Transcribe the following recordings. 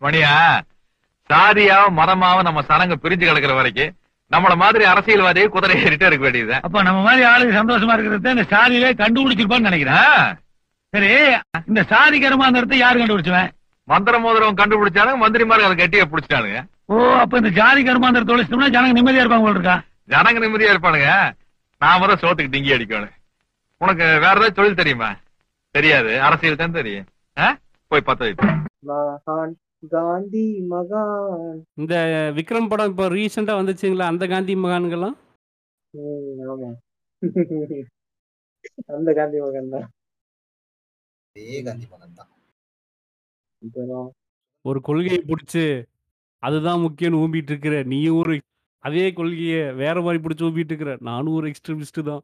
மணியா சாதியாவும் மதமாவும் நம்ம சனங்க பிரிஞ்சு கிடக்குற வரைக்கும் நம்மள மாதிரி அரசியல்வாதியே குதிரை ஏறிட்டே இருக்க வேண்டியது அப்ப நம்ம மாதிரி ஆளுங்க சந்தோஷமா இருக்கிறத இந்த சாதியிலே கண்டுபிடிச்சிருப்பான்னு நினைக்கிறேன் சரி இந்த சாதி கருமாந்திரத்தை யாரு கண்டுபிடிச்சுவேன்? மந்திர மோதிரம் கண்டுபிடிச்சாலும் மந்திரிமார்கள் அதை கட்டியா பிடிச்சிட்டானுங்க. ஓ அப்ப இந்த ஜாதி கருமாந்திரத்தை ஒழிச்சிட்டோம்னா ஜனங்க நிம்மதியா இருப்பாங்க போல இருக்கா? ஜனங்க நிம்மதியா இருப்பானுங்க. நாம தான் சோத்துக்கு டிங்கி அடிக்கணும். உனக்கு வேற ஏதாவது தொழில் தெரியுமா? தெரியாது. அரசியல் தான் தெரியும்? போய் பத்த வைப்ப மகான் காந்தி மகான். இந்த விக்ரம் படம் இப்போ ரீசெண்டா வந்துச்சுங்களா? அந்த காந்தி மகான்கள்லாம்? ஆமா. அந்த காந்தி மகன் தான் அதே காந்தி மகன் தான் ஒரு கொள்கையை பிடிச்சு அதுதான் முக்கியம்னு ஊம்பிட்டு இருக்கிற நீயும் ஒரு அதே கொள்கையை வேற மாதிரி பிடிச்சி ஊம்பிட்டு இருக்கிற நானும் ஒரு எக்ஸ்ட்ரீமிஸ்ட் தான்.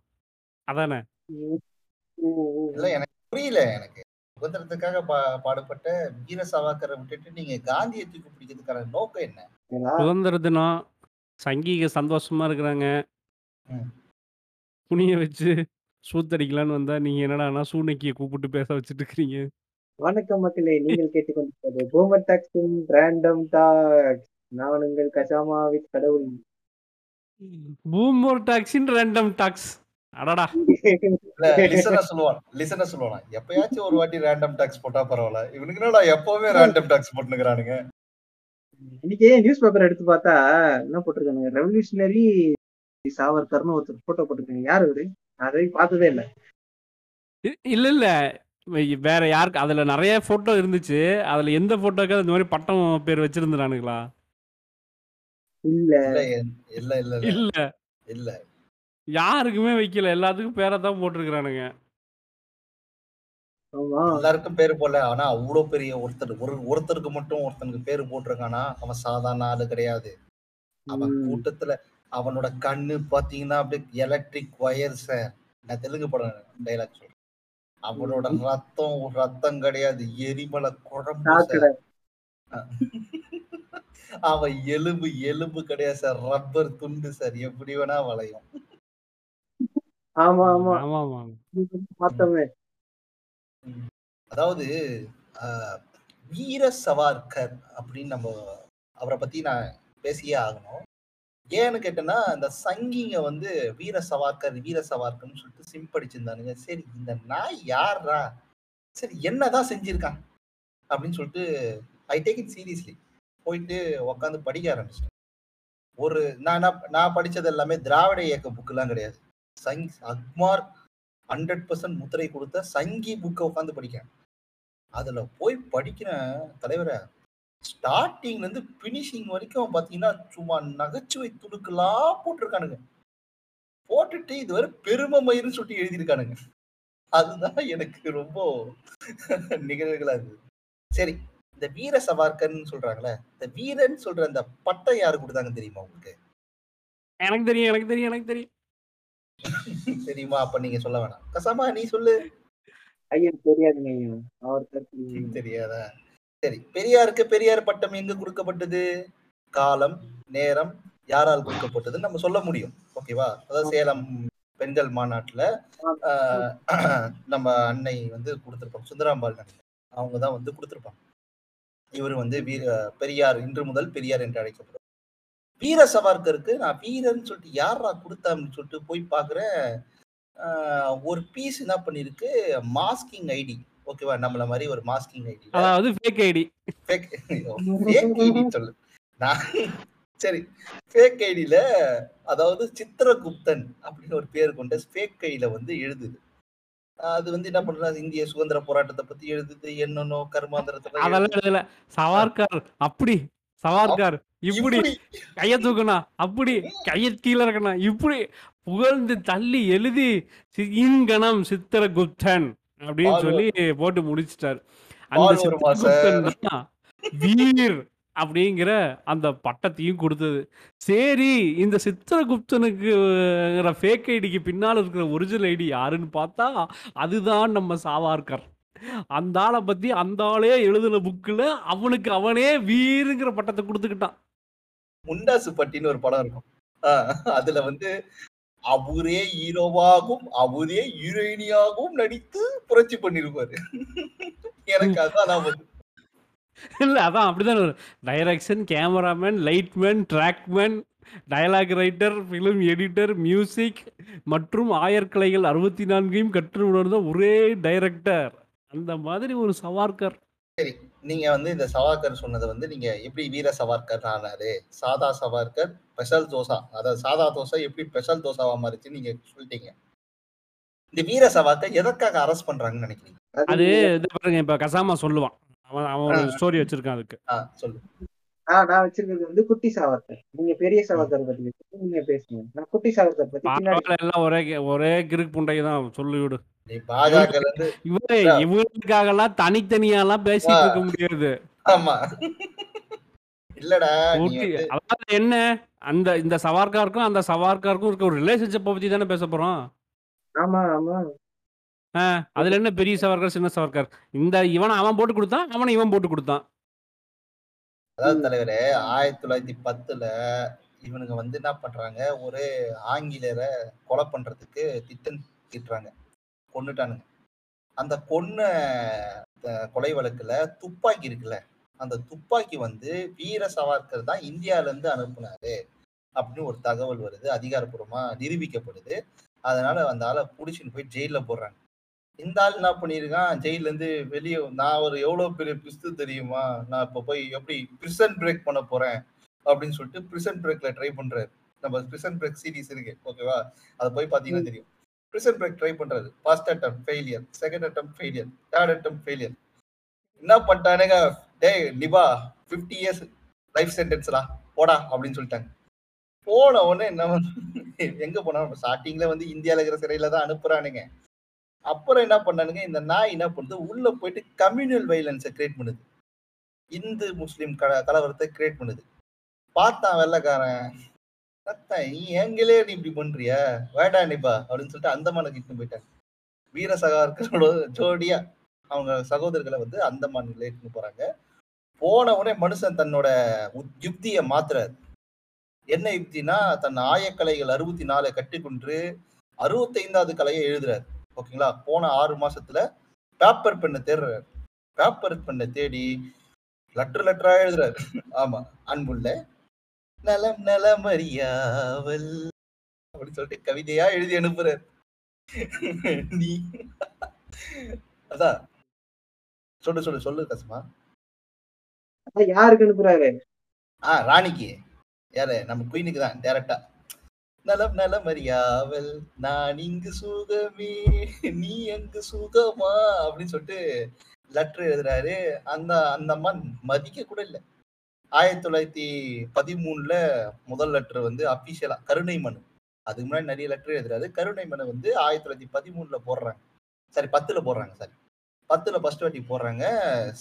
அதானே? எனக்கு புரியல எனக்கு. சுதந்திரத்துக்காக பா பாடுபட்ட வீர சவாக்கரை விட்டுட்டு நீங்க காந்தியை தூக்கி பிடிக்கிறதுக்கான நோக்கம் என்ன? ஏன்னா, சுதந்திர தினம் சங்கீக சந்தோஷமா இருக்கிறாங்க. புனிய வச்சு சூத்தடிக்கலான்னு வந்தா நீங்க என்னடானா சூனைக்கிய கூப்பிட்டு பேச வச்சுட்டு இருக்கிறீங்க வணக்கம் மக்களே நீங்கள் கேட்டுக்கொண்டிருப்பது பூமர் டாக்ஸின் ரேண்டம் டாக்ஸ் நான் உங்கள் கசாமாவித் கடவுள். பூமோர் டாக்ஸின் ரேண்டம் டாக்ஸ் அடடா. லிசன சொல்லுவான். லிசன சொல்லுவான். எப்பயாச்சும் ஒரு வாட்டி ரேண்டம் டாக்ஸ் போட்டா பரவாயில்ல. இவனுக்கு என்னடா எப்பவுமே ரேண்டம் டாக்ஸ் போட்டுக்கிறானுங்க இன்னைக்கு நியூஸ் பேப்பர் எடுத்து பார்த்தா என்ன போட்டிருக்காங்க? ரெவல்யூஷனரி சாவர்கர்னு ஒருத்தர் போட்டோ போட்டிருக்காங்க. யாரு அவரு நான் அதை பார்த்ததே இல்ல. இல்ல இல்ல. வேற யாருக்கு அதுல நிறைய போட்டோ இருந்துச்சு. அதுல எந்த போட்டோக்கு இந்த மாதிரி பட்டம் பேர் வச்சிருந்தானுங்களா இல்ல இல்ல. இல்ல. இல்ல. யாருக்குமே வைக்கல. எல்லாத்துக்கும் பேரை தான் போட்டிருக்கிறானுங்க. ஆமா. எல்லாருக்கும் பேரு போல ஆனா அவ்வளவு பெரிய ஒருத்தர் ஒரு ஒருத்தருக்கு மட்டும் ஒருத்தனுக்கு பேரு போட்டிருக்கானா அவன் சாதாரண ஆளு கிடையாது. அவன். கூட்டத்துல அவனோட கண்ணு பாத்தீங்கன்னா அப்படியே எலக்ட்ரிக் வயர் சார் நான் தெலுங்கு படம் டைலாக் சொல்றேன். அவனோட ரத்தம் ரத்தம் கிடையாது. எரிமலை குழம்பு அவன் எலும்பு எலும்பு கிடையாது சார் ரப்பர் துண்டு சார் எப்படி வேணா வளையும். ஆமா ஆமா. ஆமா ஆமா. பார்த்தோமே. அதாவது ஆஹ், வீர சவார்கர் அப்படின்னு நம்ம அவரை பத்தி நான் பேசியே ஆகணும். ஏன்னு கேட்டேன்னா இந்த சங்கிங்க வந்து வீர சவார்கர் வீர சவார்கர்னு சொல்லிட்டு சிம்படிச்சிருந்தானுங்க சரி இந்த நாய் யாரா சரி என்னதான் செஞ்சிருக்கான்? அப்படின்னு சொல்லிட்டு ஐ டேக் இட் சீரியஸ்லி போயிட்டு உக்காந்து படிக்க ஆரம்பிச்சிட்டேன். ஒரு நான் என்ன- நான் படிச்சது எல்லாமே திராவிட இயக்க புக்கெல்லாம் கிடையாது. சங் அக்மார் ஹண்ட்ரட் பர்சன்ட் முத்திரை கொடுத்த சங்கி புக்கை உட்காந்து படிக்கிறேன். அதுல போய் படிக்கிற தலைவரை ஸ்டார்டிங்ல இருந்து பினிஷிங் வரைக்கும் பாத்தீங்கன்னா சும்மா நகைச்சுவை துடுக்கலா போட்டிருக்கானுங்க. போட்டுட்டு இதுவரை பெருமை மயிருன்னு சொல்லிட்டு எழுதியிருக்கானுங்க. அதுதான் எனக்கு ரொம்ப நிகழ்வுகளா இருந்தது. சரி இந்த வீர சவார்கர்னு சொல்றாங்களே இந்த வீரன் சொல்ற அந்த பட்டம் யாரு கொடுத்தாங்க தெரியுமா உங்களுக்கு? எனக்கு தெரியும் எனக்கு தெரியும் எனக்கு தெரியும். தெரியுமா? அப்ப நீங்க சொல்ல வேணாம். கசாமா நீ சொல்லு. ஐயன் தெரியாதுங்க ஐயா அவர் தெரியாதா? சரி பெரியாருக்கு பெரியார் பட்டம் எங்க கொடுக்கப்பட்டது? காலம் நேரம் யாரால் கொடுக்கப்பட்டதுன்னு நம்ம சொல்ல முடியும். ஓகேவா அதாவது சேலம் பெண்கள் மாநாட்டுல ஆஹ், நம்ம அன்னை வந்து கொடுத்திருப்பாங்க. சுந்தராம்பாள். அவங்க தான் வந்து கொடுத்திருப்பாங்க. இவர் வந்து வீர பெரியார் இன்று முதல் பெரியார் என்று அழைக்கப்படும். வீர சவார்கருக்கு நான் வீரன்னு சொல்லிட்டு யாரா கொடுத்தான்னு சொல்லிட்டு போய் பாக்குறேன் ஆஹ், ஒரு பீஸ் என்ன பண்ணிருக்கு? மாஸ்கிங் ஐடி ஓகேவா நம்மள மாதிரி ஒரு மாஸ்கிங் ஐடி அதாவது fake ID fake fake ID சொல்லு. நான் சரி. ஃபேக் ஐடியில அதாவது சித்திரகுப்தன் அப்படின்னு ஒரு பேர் கொண்ட ஃபேக் ஐடியில வந்து எழுதுது. அது வந்து என்ன பண்றது இந்திய சுதந்திர போராட்டத்தை பத்தி எழுதுது. என்னன்னோ கர்மாந்திரத்தை அதெல்லாம் எழுதல. சவார்கார் அப்படி. சவார்கார் இப்படி கைய தூக்கணும் அப்படி கைய கீழே இருக்கணும் இப்படி புகழ்ந்து தள்ளி எழுதி இங்கனம் சித்திரகுப்தன் அப்படின்னு சொல்லி போட்டு முடிச்சிட்டாரு. அந்த சித்திரகுப்தன் தான் வீர் அப்படிங்கிற அந்த பட்டத்தையும் கொடுத்தது. சரி இந்த சித்திரகுப்தனுக்கு ஃபேக் ஐடிக்கு பின்னால் இருக்கிற ஒரிஜினல் ஐடி யாருன்னு பார்த்தா அதுதான் நம்ம சாவார்கர். அந்த ஆளை பத்தி அந்த ஆளே எழுதுன புக்கில் அவனுக்கு அவனே வீருங்கிற பட்டத்தை கொடுத்துக்கிட்டான். முண்டாசு பட்டின்னு ஒரு படம் இருக்கும். அதுல வந்து அவரே ஹீரோவாகவும் அவரே ஹீரோயினியாகவும் நடித்து புரட்சி பண்ணிருப்பாரு. எனக்கு அதான் நான் வந்து இல்ல அதான் அப்படிதான் direction cameraman lightman trackman dialogue writer film editor music மற்றும் ஆயர்கலைகள் அறுபத்தி நான்கையும் கற்று உணர்ந்த ஒரே டைரக்டர் அந்த மாதிரி ஒரு சவார்கர் நீங்க வந்து இந்த சவார்கர் சொன்னதை வந்து நீங்க எப்படி வீர சவார்கர் ஆனாரு? சாதா சவார்கர் ஸ்பெஷல் தோசா. அதாவது சாதா தோசை எப்படி ஸ்பெஷல் தோசாவா மாறிச்சுன்னு நீங்க சொல்லிட்டீங்க. இந்த வீர சவார்கர் எதற்காக அரெஸ்ட் பண்றாங்கன்னு நினைக்கிறீங்க? அது இது பாருங்க இப்ப கசாமா சொல்லுவான். அவன் அவன் ஒரு ஸ்டோரி வச்சிருக்கான் அதுக்கு. சொல்லு. நான் நான் வச்சிருக்கிறது வந்து குட்டி சாவர்கர். நீங்க பெரிய சாவர்கர் பத்தி பேசுங்க நீங்க பேசுங்க. நான் குட்டி சாவர்கர் பத்தி எல்லாம் ஒரே ஒரே கிறுக்கு புண்டை தான் சொல்லி விடு இவரு இவங்களுக்காக எல்லாம் தனித்தனியா எல்லாம் பேசிட்டு இருக்க முடியாது. ஆமா. இல்லடா அதாவது என்ன? அந்த இந்த சவார்காருக்கும் அந்த சவார்காருக்கும் இருக்க ஒரு ரிலேஷன்ஷிப்பை பத்தி தானே பேச போறோம்? ஆமா ஆமா. அதுல என்ன பெரிய சவார்கர் சின்ன சவார்கர்? இந்த இவனை அவன் போட்டு கொடுத்தான் அவனை இவன் போட்டு கொடுத்தான். அதாவது தலைவரே ஆயிரத்தி தொள்ளாயிரத்தி பத்துல இவனுங்க வந்து என்ன பண்றாங்க? ஒரு ஆங்கிலேயரை கொலை பண்றதுக்கு திட்டம் தீட்டுறாங்க கொன்னுட்டானுங்க. அந்த கொன்ன கொலை வழக்குல துப்பாக்கி இருக்குல்ல அந்த துப்பாக்கி வந்து வீர சவார்கர் தான் இந்தியால இருந்து அனுப்புனாரு அப்படின்னு ஒரு தகவல் வருது. அதிகாரப்பூர்வமா நிரூபிக்கப்படுது. அதனால அந்த ஆளை புடிச்சுன்னு போய் ஜெயில போடுறாங்க. இந்த ஆள் என்ன பண்ணியிருக்கான் ஜெயில இருந்து வெளியே நான் ஒரு எவ்வளவு பெரிய பிஸ்து தெரியுமா? நான் இப்ப போய் எப்படி பிரிசன் பிரேக் பண்ண போறேன்? அப்படின்னு சொல்லிட்டு பிரிசன் பிரேக்ல ட்ரை பண்றாரு. நம்ம பிரிசன் பிரேக் சீரிஸ் இருக்கு ஓகேவா அதை போய் பாத்தீங்கன்னா தெரியும். பிரிசன் பிரேக் ட்ரை பண்றாரு. First attempt failure second attempt failure third attempt failure என்ன பண்ணிட்டானுங்க? டேய் நிபா ஃபிஃப்டி இயர்ஸ் லைஃப் சென்டென்ஸ்டா போடா அப்படின்னு சொல்லிட்டாங்க. போன உடனே என்ன எங்க போனா ஸ்டார்டிங்ல வந்து இந்தியால இருக்கிற சிறையில தான் அனுப்புறானுங்க. அப்புறம் என்ன பண்ணானுங்க? இந்த நாய் என்ன பண்ணுது? உள்ள போயிட்டு கம்யூனல் வைலன்ஸை கிரியேட் பண்ணுது. இந்து முஸ்லீம் கல கலவரத்தை கிரியேட் பண்ணுது. பார்த்தான் வெள்ளக்காரன். நீ எங்களே நீ இப்படி பண்றிய? வேடா நிபா அப்படின்னு சொல்லிட்டு அந்தமானுக்கு இட்டுன்னு போயிட்டாங்க வீர சகார்களோட ஜோடியா அவங்க சகோதரர்களை வந்து அந்தமான்ல இட்டுன்னு போறாங்க. போன உடனே மனுஷன் தன்னோட உத்- யுக்தியை மாத்துறாரு. என்ன யுக்தினா தன் ஆயக்கலைகள் அறுபத்தி நாலு கட்டிக்கொன்று அறுபத்தைந்தாவது கலையை எழுதுறாரு. ஓகேங்களா? போன ஆறு மாசத்துல பேப்பர் பெண்ணை தேடுறாரு. பேப்பர் பெண்ணை தேடி லெட்டர் லெட்டரா எழுதுறாரு. ஆமா அன்புள்ள நலம் நலமறியாவல் அப்படின்னு சொல்லிட்டு கவிதையா எழுதி அனுப்புறாரு. நீ அதான். சொல்லு சொல்லு சொல்லு அதான் யாருக்கு அனுப்புறாரு? ஆ ராணிக்கு. யாரு? நம்ம குயினுக்கு தான் டேரக்டா நலம் நலம் அறியாவல் நான் இங்கு சுகமே நீ அங்கு சுகமா? அப்படின்னு சொல்லிட்டு லெட்டர் எழுதுறாரு. அந்த அந்த அம்மா மதிக்க கூட இல்லை. ஆயிரத்தி தொள்ளாயிரத்தி பதிமூணுல முதல் லெட்டர் வந்து அபிஷியலா கருணை மனு அதுக்கு முன்னாடி நிறைய லெட்டர் எழுதுறாரு. கருணை மனு வந்து ஆயிரத்தி தொள்ளாயிரத்தி பதிமூணுல போடுறாங்க. சரி பத்துல போடுறாங்க சாரி பத்துல ஃபர்ஸ்ட் வாட்டி போடுறாங்க.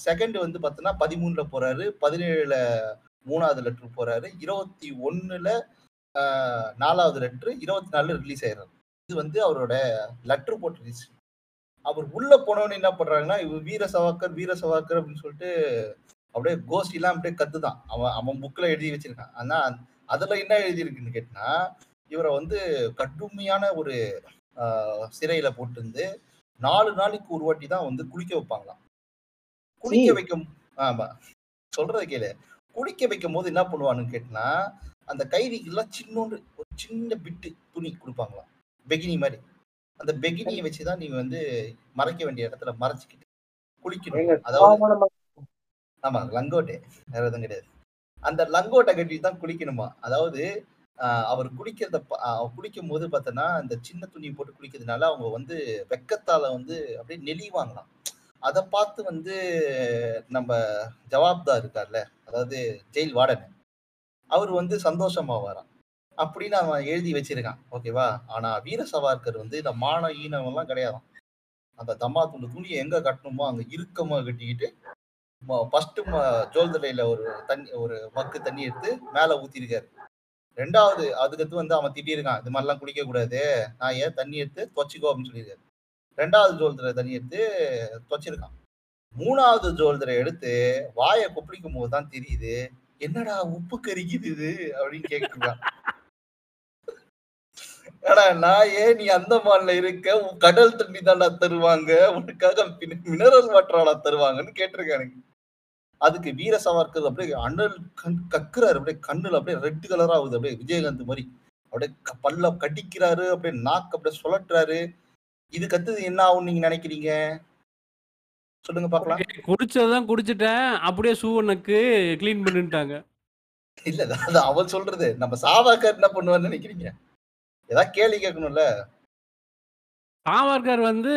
செகண்ட் வந்து பார்த்தோன்னா பதிமூணுல போறாரு. பதினேழுல மூணாவது லெட்டர் போறாரு. இருபத்தி ஒண்ணுல நாலாவது லெட்டர் இருபத்தி நாலுல ரிலீஸ் ஆயிடுறாரு. இது வந்து அவரோட லெட்டர் போட்டு ரிலீஸ் அவர் உள்ள போனவொடனே என்ன பண்றாங்கன்னா இவர் வீர சவாக்கர் வீர சவாக்கர் அப்படின்னு சொல்லிட்டு அப்படியே கோஷ்டிலாம் அப்படியே கத்துதான். அவன் அவன் புக்ல எழுதி வச்சிருக்கான். ஆனா அதுல என்ன எழுதி இருக்குன்னு கேட்டினா இவரை வந்து கடுமையான ஒரு ஆஹ், சிறையில போட்டிருந்து நாலு நாளைக்கு ஒரு வாட்டி தான் வந்து குளிக்க வைப்பாங்களாம். குளிக்க. வைக்கும் ஆமா. சொல்றத கேளு. குளிக்க வைக்கும் போது என்ன பண்ணுவானுன்னு கேட்டினா அந்த கைதிக்கு எல்லாம் சின்னோண்டு ஒரு சின்ன பிட்டு துணி கொடுப்பாங்களாம். பெகினி மாதிரி. அந்த பெகினியை வச்சுதான் நீங்க வந்து மறைக்க வேண்டிய இடத்துல மறைச்சிக்கிட்டு குளிக்கணும். அதாவது. ஆமா லங்கோட்டை. வேற எதுவும் கிடையாது. அந்த லங்கோட்டை கட்டி தான் குளிக்கணுமா? அதாவது அவர் குளிக்கிறத ஆஹ், குளிக்கும் போது பார்த்தோன்னா அந்த சின்ன துணி போட்டு குளிக்கிறதுனால அவங்க வந்து வெக்கத்தால வந்து அப்படியே நெளிவாங்களாம். அதை பார்த்து வந்து நம்ம ஜவாப்தார் இருக்கார்ல அதாவது ஜெயில் வார்டன். அவர் வந்து சந்தோஷமாவாராம். அப்படின்னு அவன் எழுதி வச்சிருக்கான். ஓகேவா ஆனா வீர சவார்கர் வந்து இந்த மான ஈனம் எல்லாம் கிடையாது அந்த தம்மா துண்டு துணியை எங்க கட்டணுமோ அங்க இறுக்கமா கட்டிக்கிட்டு ஃபர்ஸ்ட் ஜோல்தலையில ஒரு தண்ணி ஒரு மக்கு தண்ணி எடுத்து மேல ஊத்திருக்காரு. ரெண்டாவது அதுக்கடுத்து வந்து அவன் திட்டியிருக்கான் இது மாதிரிலாம் குடிக்க கூடாது நான் ஏன் தண்ணி எடுத்து துவச்சிக்கோ அப்படின்னு சொல்லியிருக்காரு. ரெண்டாவது ஜோல்தரை தண்ணி எடுத்து துவச்சிருக்கான். மூணாவது ஜோல்தரை எடுத்து வாயை கொப்பளிக்கும் போது தான் தெரியுது என்னடா உப்பு கறிக்குது இது? அப்படின்னு கேக்குறான் ஏடா நான் ஏன் நீ அந்தமான்ல இருக்க? உன் கடல் தண்ணி தாண்டா தருவாங்க. உனக்காக மினரல் வாட்டராடா தருவாங்கன்னு கேட்டிருக்கானுங்க அதுக்கு வீர சவார்கர் அப்படியே அண்ணல் கண் கக்குறாரு. அப்படியே கண்ணுல அப்படியே ரெட் கலரா ஆகுது. அப்படியே விஜயகாந்த் மாதிரி. அப்படியே பல்ல கடிக்கிறாரு. அப்படியே நாக்கு அப்படியே சுழட்டுறாரு இதுக்கு அடுத்தது என்ன ஆகும் நீங்க நினைக்கிறீங்க? சொல்லுங்க பார்க்கலாம் குடிச்சதான் குடிச்சிட்டேன். அப்படியே சூவனுக்கு க்ளீன் பண்ணிட்டாங்க. இல்ல அது அவன் சொல்றது. நம்ம சாவாக்கர் என்ன பண்ணுவான்னு நினைக்கிறீங்க? ஏதாவது கேள்வி கேட்கணும்ல? சாவர்கர் வந்து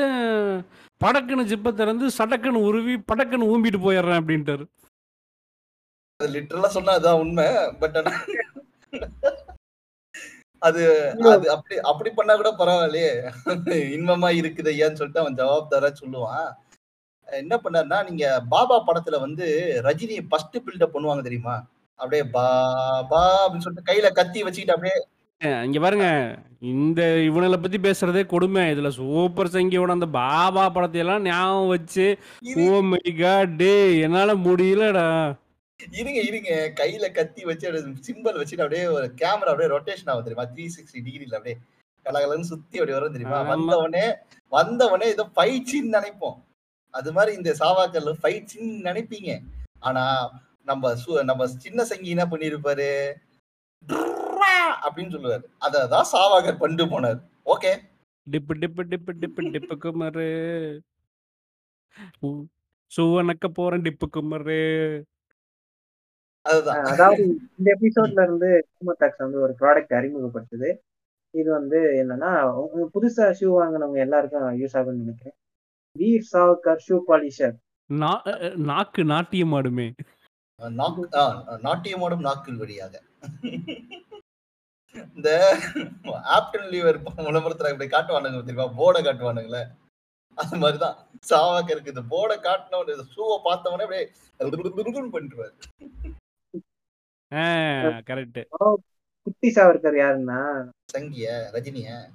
படக்குன்னு ஜிப்பை திறந்து சடக்குன்னு உருவி படக்குன்னு ஊம்பிட்டு போயிடுறேன் அப்படின்ட்டாரு. அது லிட்டரலா சொன்னா அதான் உண்மை பட் அது அது அப்படி அப்படி பண்ணா கூட பரவாயில்லையே. இன்பமா இருக்குது ஐயான்னு சொல்லிட்டு அவன் ஜவாப்தாரா சொல்லுவான். என்ன பண்ணாருன்னா நீங்க பாபா படத்துல வந்து ரஜினி ஃபர்ஸ்ட் பில்டப் பண்ணுவாங்க தெரியுமா? அப்படியே பாபா அப்படின்னு சொல்லிட்டு கையில கத்தி வச்சுக்கிட்டு அப்படியே இங்க பாருங்க. இந்த இவனுங்களை பத்தி பேசுறதே கொடுமை. இதுல சூப்பர் சங்கியோட அந்த பாபா படத்தையெல்லாம் ஞாபகம் வச்சு ஓ மை காட் என்னால முடியலடா. இருங்க இருங்க. கையில கத்தி வச்சு சிம்பிள் வச்சுட்டு அப்படியே ஒரு கேமரா அப்படியே ரொட்டேஷன் ஆகும் தெரியுமா? த்ரீ சிக்ஸ்டி டிகிரில அப்படியே. கலகலன்னு சுத்தி அப்படி வரும் தெரியுமா? ஆமா. வந்தவனே வந்தவனே ஏதோ ஃபைட் சீன் நினைப்போம். அது மாதிரி இந்த சாவாக்கல்ல ஃபைட் சீன் நினைப்பீங்க. ஆனா நம்ம சு- நம்ம சின்ன சங்கி என்ன பண்ணிருப்பாரு? அப்படின்னு சொல்லுவாரு. அததான் சாவாகர் பண்ணிட்டு போனார். Okay. Tip tip tip tip tip குமரு. சுவனக்க போறேன் டிப்பு குமரு. அதுதான். அதாவது இந்த எபிசோட்ல இருந்து ஹோமோடாக்ஸ் வந்து ஒரு ப்ராடக்ட் அறிமுகப்படுத்துது. இது வந்து என்னன்னா புதுசா ஷூ வாங்கினவங்க எல்லாருக்கும் யூஸ் ஆகும்னு நினைக்கிறேன். Veer Savarkar shoe polisher. நாக்கு நாட்டியம் ஆடுமே. நாக்கு ஆ, நாட்டியமோடும் நாக்கில் வழியாக. இந்த ஆப்டன் லீவர் விளம்பரத்துல இப்படி காட்டுவானுங்க தெரியுமா? போர்டை காட்டுவானுங்களே. அது மாதிரிதான். சாவாக்கருக்கு இந்த போர்டை காட்டினவன ஷூவை பார்த்தவனே அப்படியே பண்ணிடுவாரு. கரெக்ட் குட்டி சாவர்கர் யாருன்னா? சங்கிய ரஜினிய.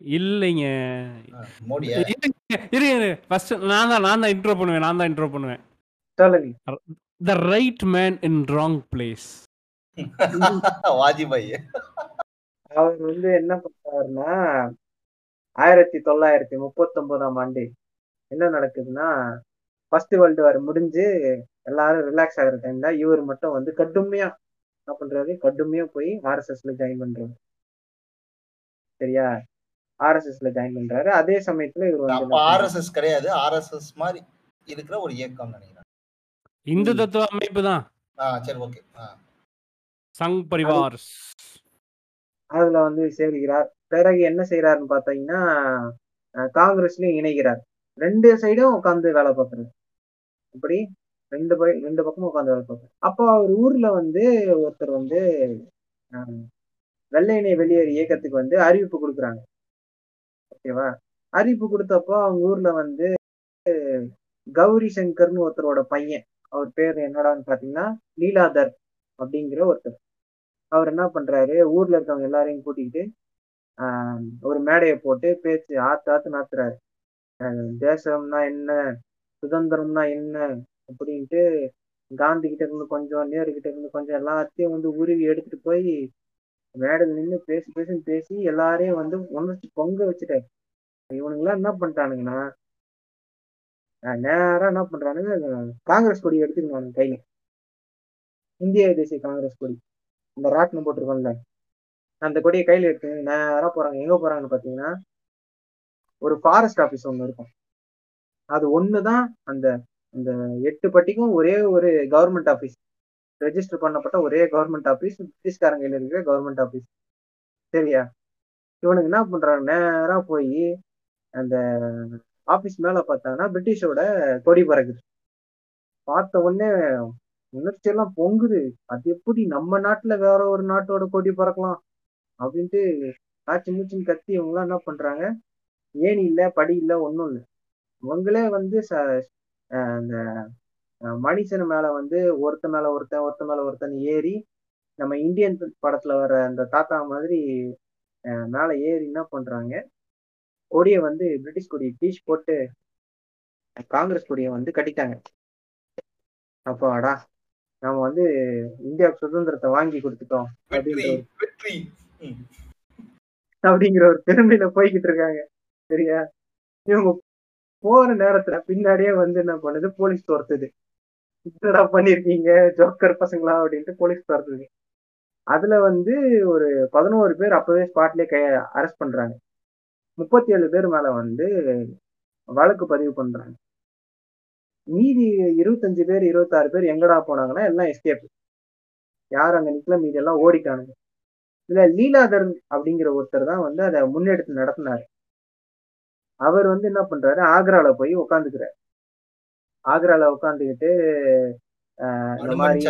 இல்லைங்க. மோடிய? இருங்க ஃபர்ஸ்ட் நான் தான் நான் தான் இன்ட்ரோ பண்ணுவேன் நான் தான் இன்ட்ரோ பண்ணுவேன். சொல்லுங்க. The right man in wrong place Vajpayee. அவர் வந்து என்ன பண்ணாருன்னா ஆயிரத்தி தொள்ளாயிரத்தி முப்பத்தி ஒன்பதாம் ஆண்டு என்ன நடக்குதுன்னா ஃபர்ஸ்ட் வேர்ல்டு வார் முடிஞ்சு எல்லாரும் ரிலாக்ஸ் ஆகுற டைம்ல இவர் மட்டும் வந்து கடுமையா என்ன பண்றாரு? கடுமையா போய் ஆர்எஸ்எஸ்ல ஜாயின் பண்றாரு. சரியா? ஆர்எஸ்எஸ்ல ஜாயின் பண்றாரு. அதே சமயத்துல இவர்? ஆர்எஸ்எஸ் கிடையாது. ஆர்எஸ்எஸ் மாதிரி இருக்கிற ஒரு இயக்கம் நினைக்கிறேன். இந்து தத்துவ அமைப்பு தான். ஆ சரி ஓகே சங் பரிவார் அதுல வந்து சேர்கிறார். பிறகு என்ன செய்யறாருன்னு பாத்தீங்கன்னா காங்கிரஸ்லயும் இணைகிறார். ரெண்டு சைடும் உட்காந்து வேலை பார்க்கறாரு இப்படி ரெண்டு பை ரெண்டு பக்கமும் உட்காந்து வேலை பார்க்கறாரு அப்போ அவர் ஊர்ல வந்து ஒருத்தர் வந்து வெள்ளையனை வெளியேறு இயக்கத்துக்கு வந்து அறிவிப்பு கொடுக்குறாங்க. ஓகேவா? அறிவிப்பு கொடுத்தப்போ அவங்க ஊர்ல வந்து கௌரி சங்கர்னு ஒருத்தரோட பையன். அவர் பேர் என்னடான்னு பாத்தீங்கன்னா லீலாதர் அப்படிங்கிற ஒருத்தர். அவர் என்ன பண்றாரு? ஊர்ல இருக்கவங்க எல்லாரையும் கூட்டிக்கிட்டு ஒரு மேடையை போட்டு பேச்சு ஆத்து ஆத்து நாத்துறாரு. தேசம்னா என்ன? சுதந்திரம்னா என்ன? அப்படின்ட்டு காந்தி கிட்ட இருந்து கொஞ்சம் நேரு கிட்ட இருந்து கொஞ்சம் எல்லாத்தையும் வந்து உருவி எடுத்துட்டு போய் மேடையில் நின்று பேசி பேசின்னு பேசி எல்லாரையும் வந்து உணர்ச்சி பொங்க வச்சுட்டாரு. இவனுங்கெல்லாம் என்ன பண்ணிட்டானுங்கன்னா ஆஹ் நேரா என்ன பண்றானுங்க காங்கிரஸ் கொடி எடுத்துக்கணும் கையில. இந்திய தேசிய காங்கிரஸ் கொடி. இந்த ராட்டினம் போட்டிருக்கோம்ல. அந்த கொடியை கையில எடுத்து நேரா போறாங்க. எங்க போறாங்கன்னு பாத்தீங்கன்னா ஒரு ஃபாரஸ்ட் ஆபீஸ் ஒண்ணு இருக்கும். அது ஒண்ணுதான் அந்த அந்த எட்டு பட்டிக்கும் ஒரே ஒரு கவர்மெண்ட் ஆபீஸ் ரெஜிஸ்டர் பண்ணப்பட்ட ஒரே கவர்மெண்ட் ஆஃபீஸ் பிரிட்டிஷ்காரங்க கையில இருக்கிற கவர்மெண்ட் ஆஃபீஸ் சரியா? இவனுக்கு என்ன பண்றாங்க? நேரா போய் அந்த ஆஃபீஸ் மேல பார்த்தாங்கன்னா பிரிட்டிஷோட கொடி பறக்குது. பார்த்த உடனே உணர்ச்சி எல்லாம் பொங்குது. அது எப்படி நம்ம நாட்டுல வேற ஒரு நாட்டோட கொடி பறக்கலாம்? அப்படின்ட்டு காய்ச்சி மூச்சின்னு கத்தி இவங்க என்ன பண்றாங்க? ஏணி இல்லை படி இல்லை ஒன்றும் இல்லை. இவங்களே வந்து ச- அந்த மனுஷன் மேல வந்து ஒருத்த மேல ஒருத்தன் ஒருத்த மேல ஒருத்தன் ஏறி நம்ம இந்தியன் படத்துல வர அந்த தாத்தா மாதிரி மேல ஏறி என்ன பண்றாங்க? கொடியை வந்து பிரிட்டிஷ் கொடியை பீச் போட்டு காங்கிரஸ் கொடியை வந்து கட்டிட்டாங்க. அப்பாடா நம்ம வந்து இந்தியாவுக்கு சுதந்திரத்தை வாங்கி கொடுத்துட்டோம் அப்படின்ற. அப்படிங்கிற ஒரு பெருமையில போய்கிட்டு இருக்காங்க. சரியா? இவங்க போற நேரத்துல பின்னாடியே வந்து என்ன பண்ணுது? போலீஸ் துரத்துது. என்னடா பண்ணிருக்கீங்க? ஜோக்கர் பசங்களா? அப்படின்ட்டு போலீஸ் துரத்துது அதுல வந்து ஒரு பதினோரு பேர் அப்பவே ஸ்பாட்லயே கை அரெஸ்ட் பண்றாங்க. முப்பத்தி ஏழு பேர் மேல வந்து வழக்கு பதிவு பண்றாங்க. மீதி இருபத்தஞ்சு பேர் இருபத்தாறு பேர் எங்கடா போனாங்கன்னா எல்லாம் எஸ்கேப் யார் அங்க நிக்கல மீதி எல்லாம் ஓடிட்டானுங்க. இதுல லீலாதரன் அப்படிங்கிற ஒருத்தர் தான் வந்து அதை முன்னெடுத்து நடத்தினாரு. அவர் வந்து என்ன பண்றாரு? ஆக்ரால போய் உட்காந்துக்கிறார் ஆக்ரால உட்காந்துக்கிட்டு இந்த மாதிரி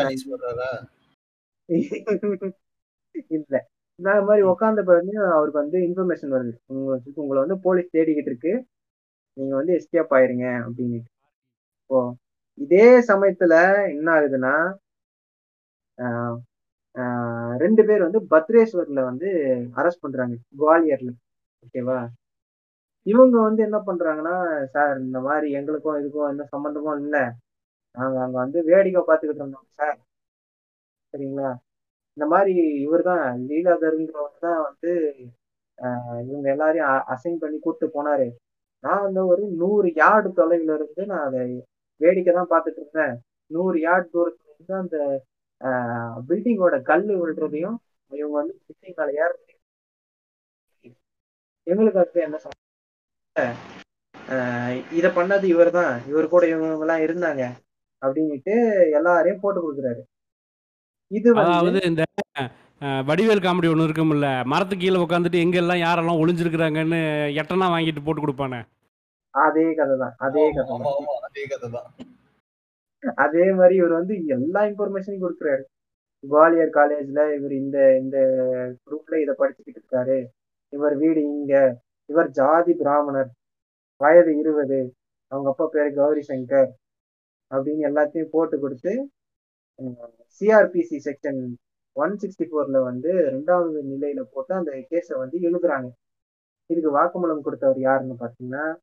இல்ல. இந்த மாதிரி உட்காந்த பிறகு அவருக்கு வந்து இன்ஃபர்மேஷன் வருது. உங்களுக்கு உங்களை வந்து போலீஸ் தேடிக்கிட்டு இருக்கு. நீங்க வந்து எஸ்கேப் ஆயிருங்க அப்படின்னு ஓ இதே சமயத்துல என்ன ஆகுதுன்னா ரெண்டு பேர் வந்து பத்ரேஸ்வர்ல வந்து அரெஸ்ட் பண்றாங்க. குவாலியர்ல. ஓகேவா இவங்க வந்து என்ன பண்றாங்கன்னா சார் இந்த மாதிரி எங்களுக்கும் இதுக்கும் எந்த சம்பந்தமும் இல்லை. நாங்க அங்க வந்து வேடிக்கை பார்த்துக்கிட்டு இருந்தோம் சார். சரிங்களா? இந்த மாதிரி இவர் தான் லீலாதருங்கிறவர் தான் வந்து இவங்க எல்லாரையும் அசைன் பண்ணி கூப்பிட்டு போனாரு. நான் வந்து ஒரு நூறு யார்டு தொலைவில் இருந்து நான் அதை வேடிக்கை தான் பார்த்துட்டு இருந்தேன். நூறு யார்டு தூரத்துல இருந்து அந்த பில்டிங்கோட கல் விழுறதையும் இவங்க வந்து பில்டிங் மேல ஏறதையும் எங்களுக்கு அடுத்து என்ன இத பண்ணது இவர் தான் இவர் கூட இவங்க எல்லாம் இருந்தாங்க. அப்படின்னுட்டு எல்லாரையும் போட்டு கொடுக்குறாரு. இது வந்து அதாவது இந்த வடிவேல் காமெடி ஒன்று இருக்கும்ல. மரத்துக்கு கீழே உட்காந்துட்டு எங்கெல்லாம் யாரெல்லாம் ஒளிஞ்சிருக்கிறாங்கன்னு எட்டனா வாங்கிட்டு போட்டு கொடுப்பானே. அதே கதை தான் அதே கதை அதே கதை தான் அதே மாதிரி இவர் வந்து எல்லா இன்ஃபர்மேஷனையும் கொடுக்குறாரு. குவாலியர் காலேஜ்ல இவர் இந்த இந்த குரூப்ல இதை படிச்சுக்கிட்டு இருக்காரு. இவர் வீடு இங்க. இவர் ஜாதி பிராமணர். வயது இருபது. அவங்க அப்பா பேரு கௌரி சங்கர் அப்படின்னு எல்லாத்தையும் போட்டு கொடுத்து சிஆர்பிசி செக்ஷன் ஒன் சிக்ஸ்டி ஃபோர்ல வந்து ரெண்டாவது நிலையில போட்டு அந்த கேஸை வந்து எழுதுறாங்க. இதுக்கு வாக்குமூலம் கொடுத்தவர் யாருன்னு பாத்தீங்கன்னா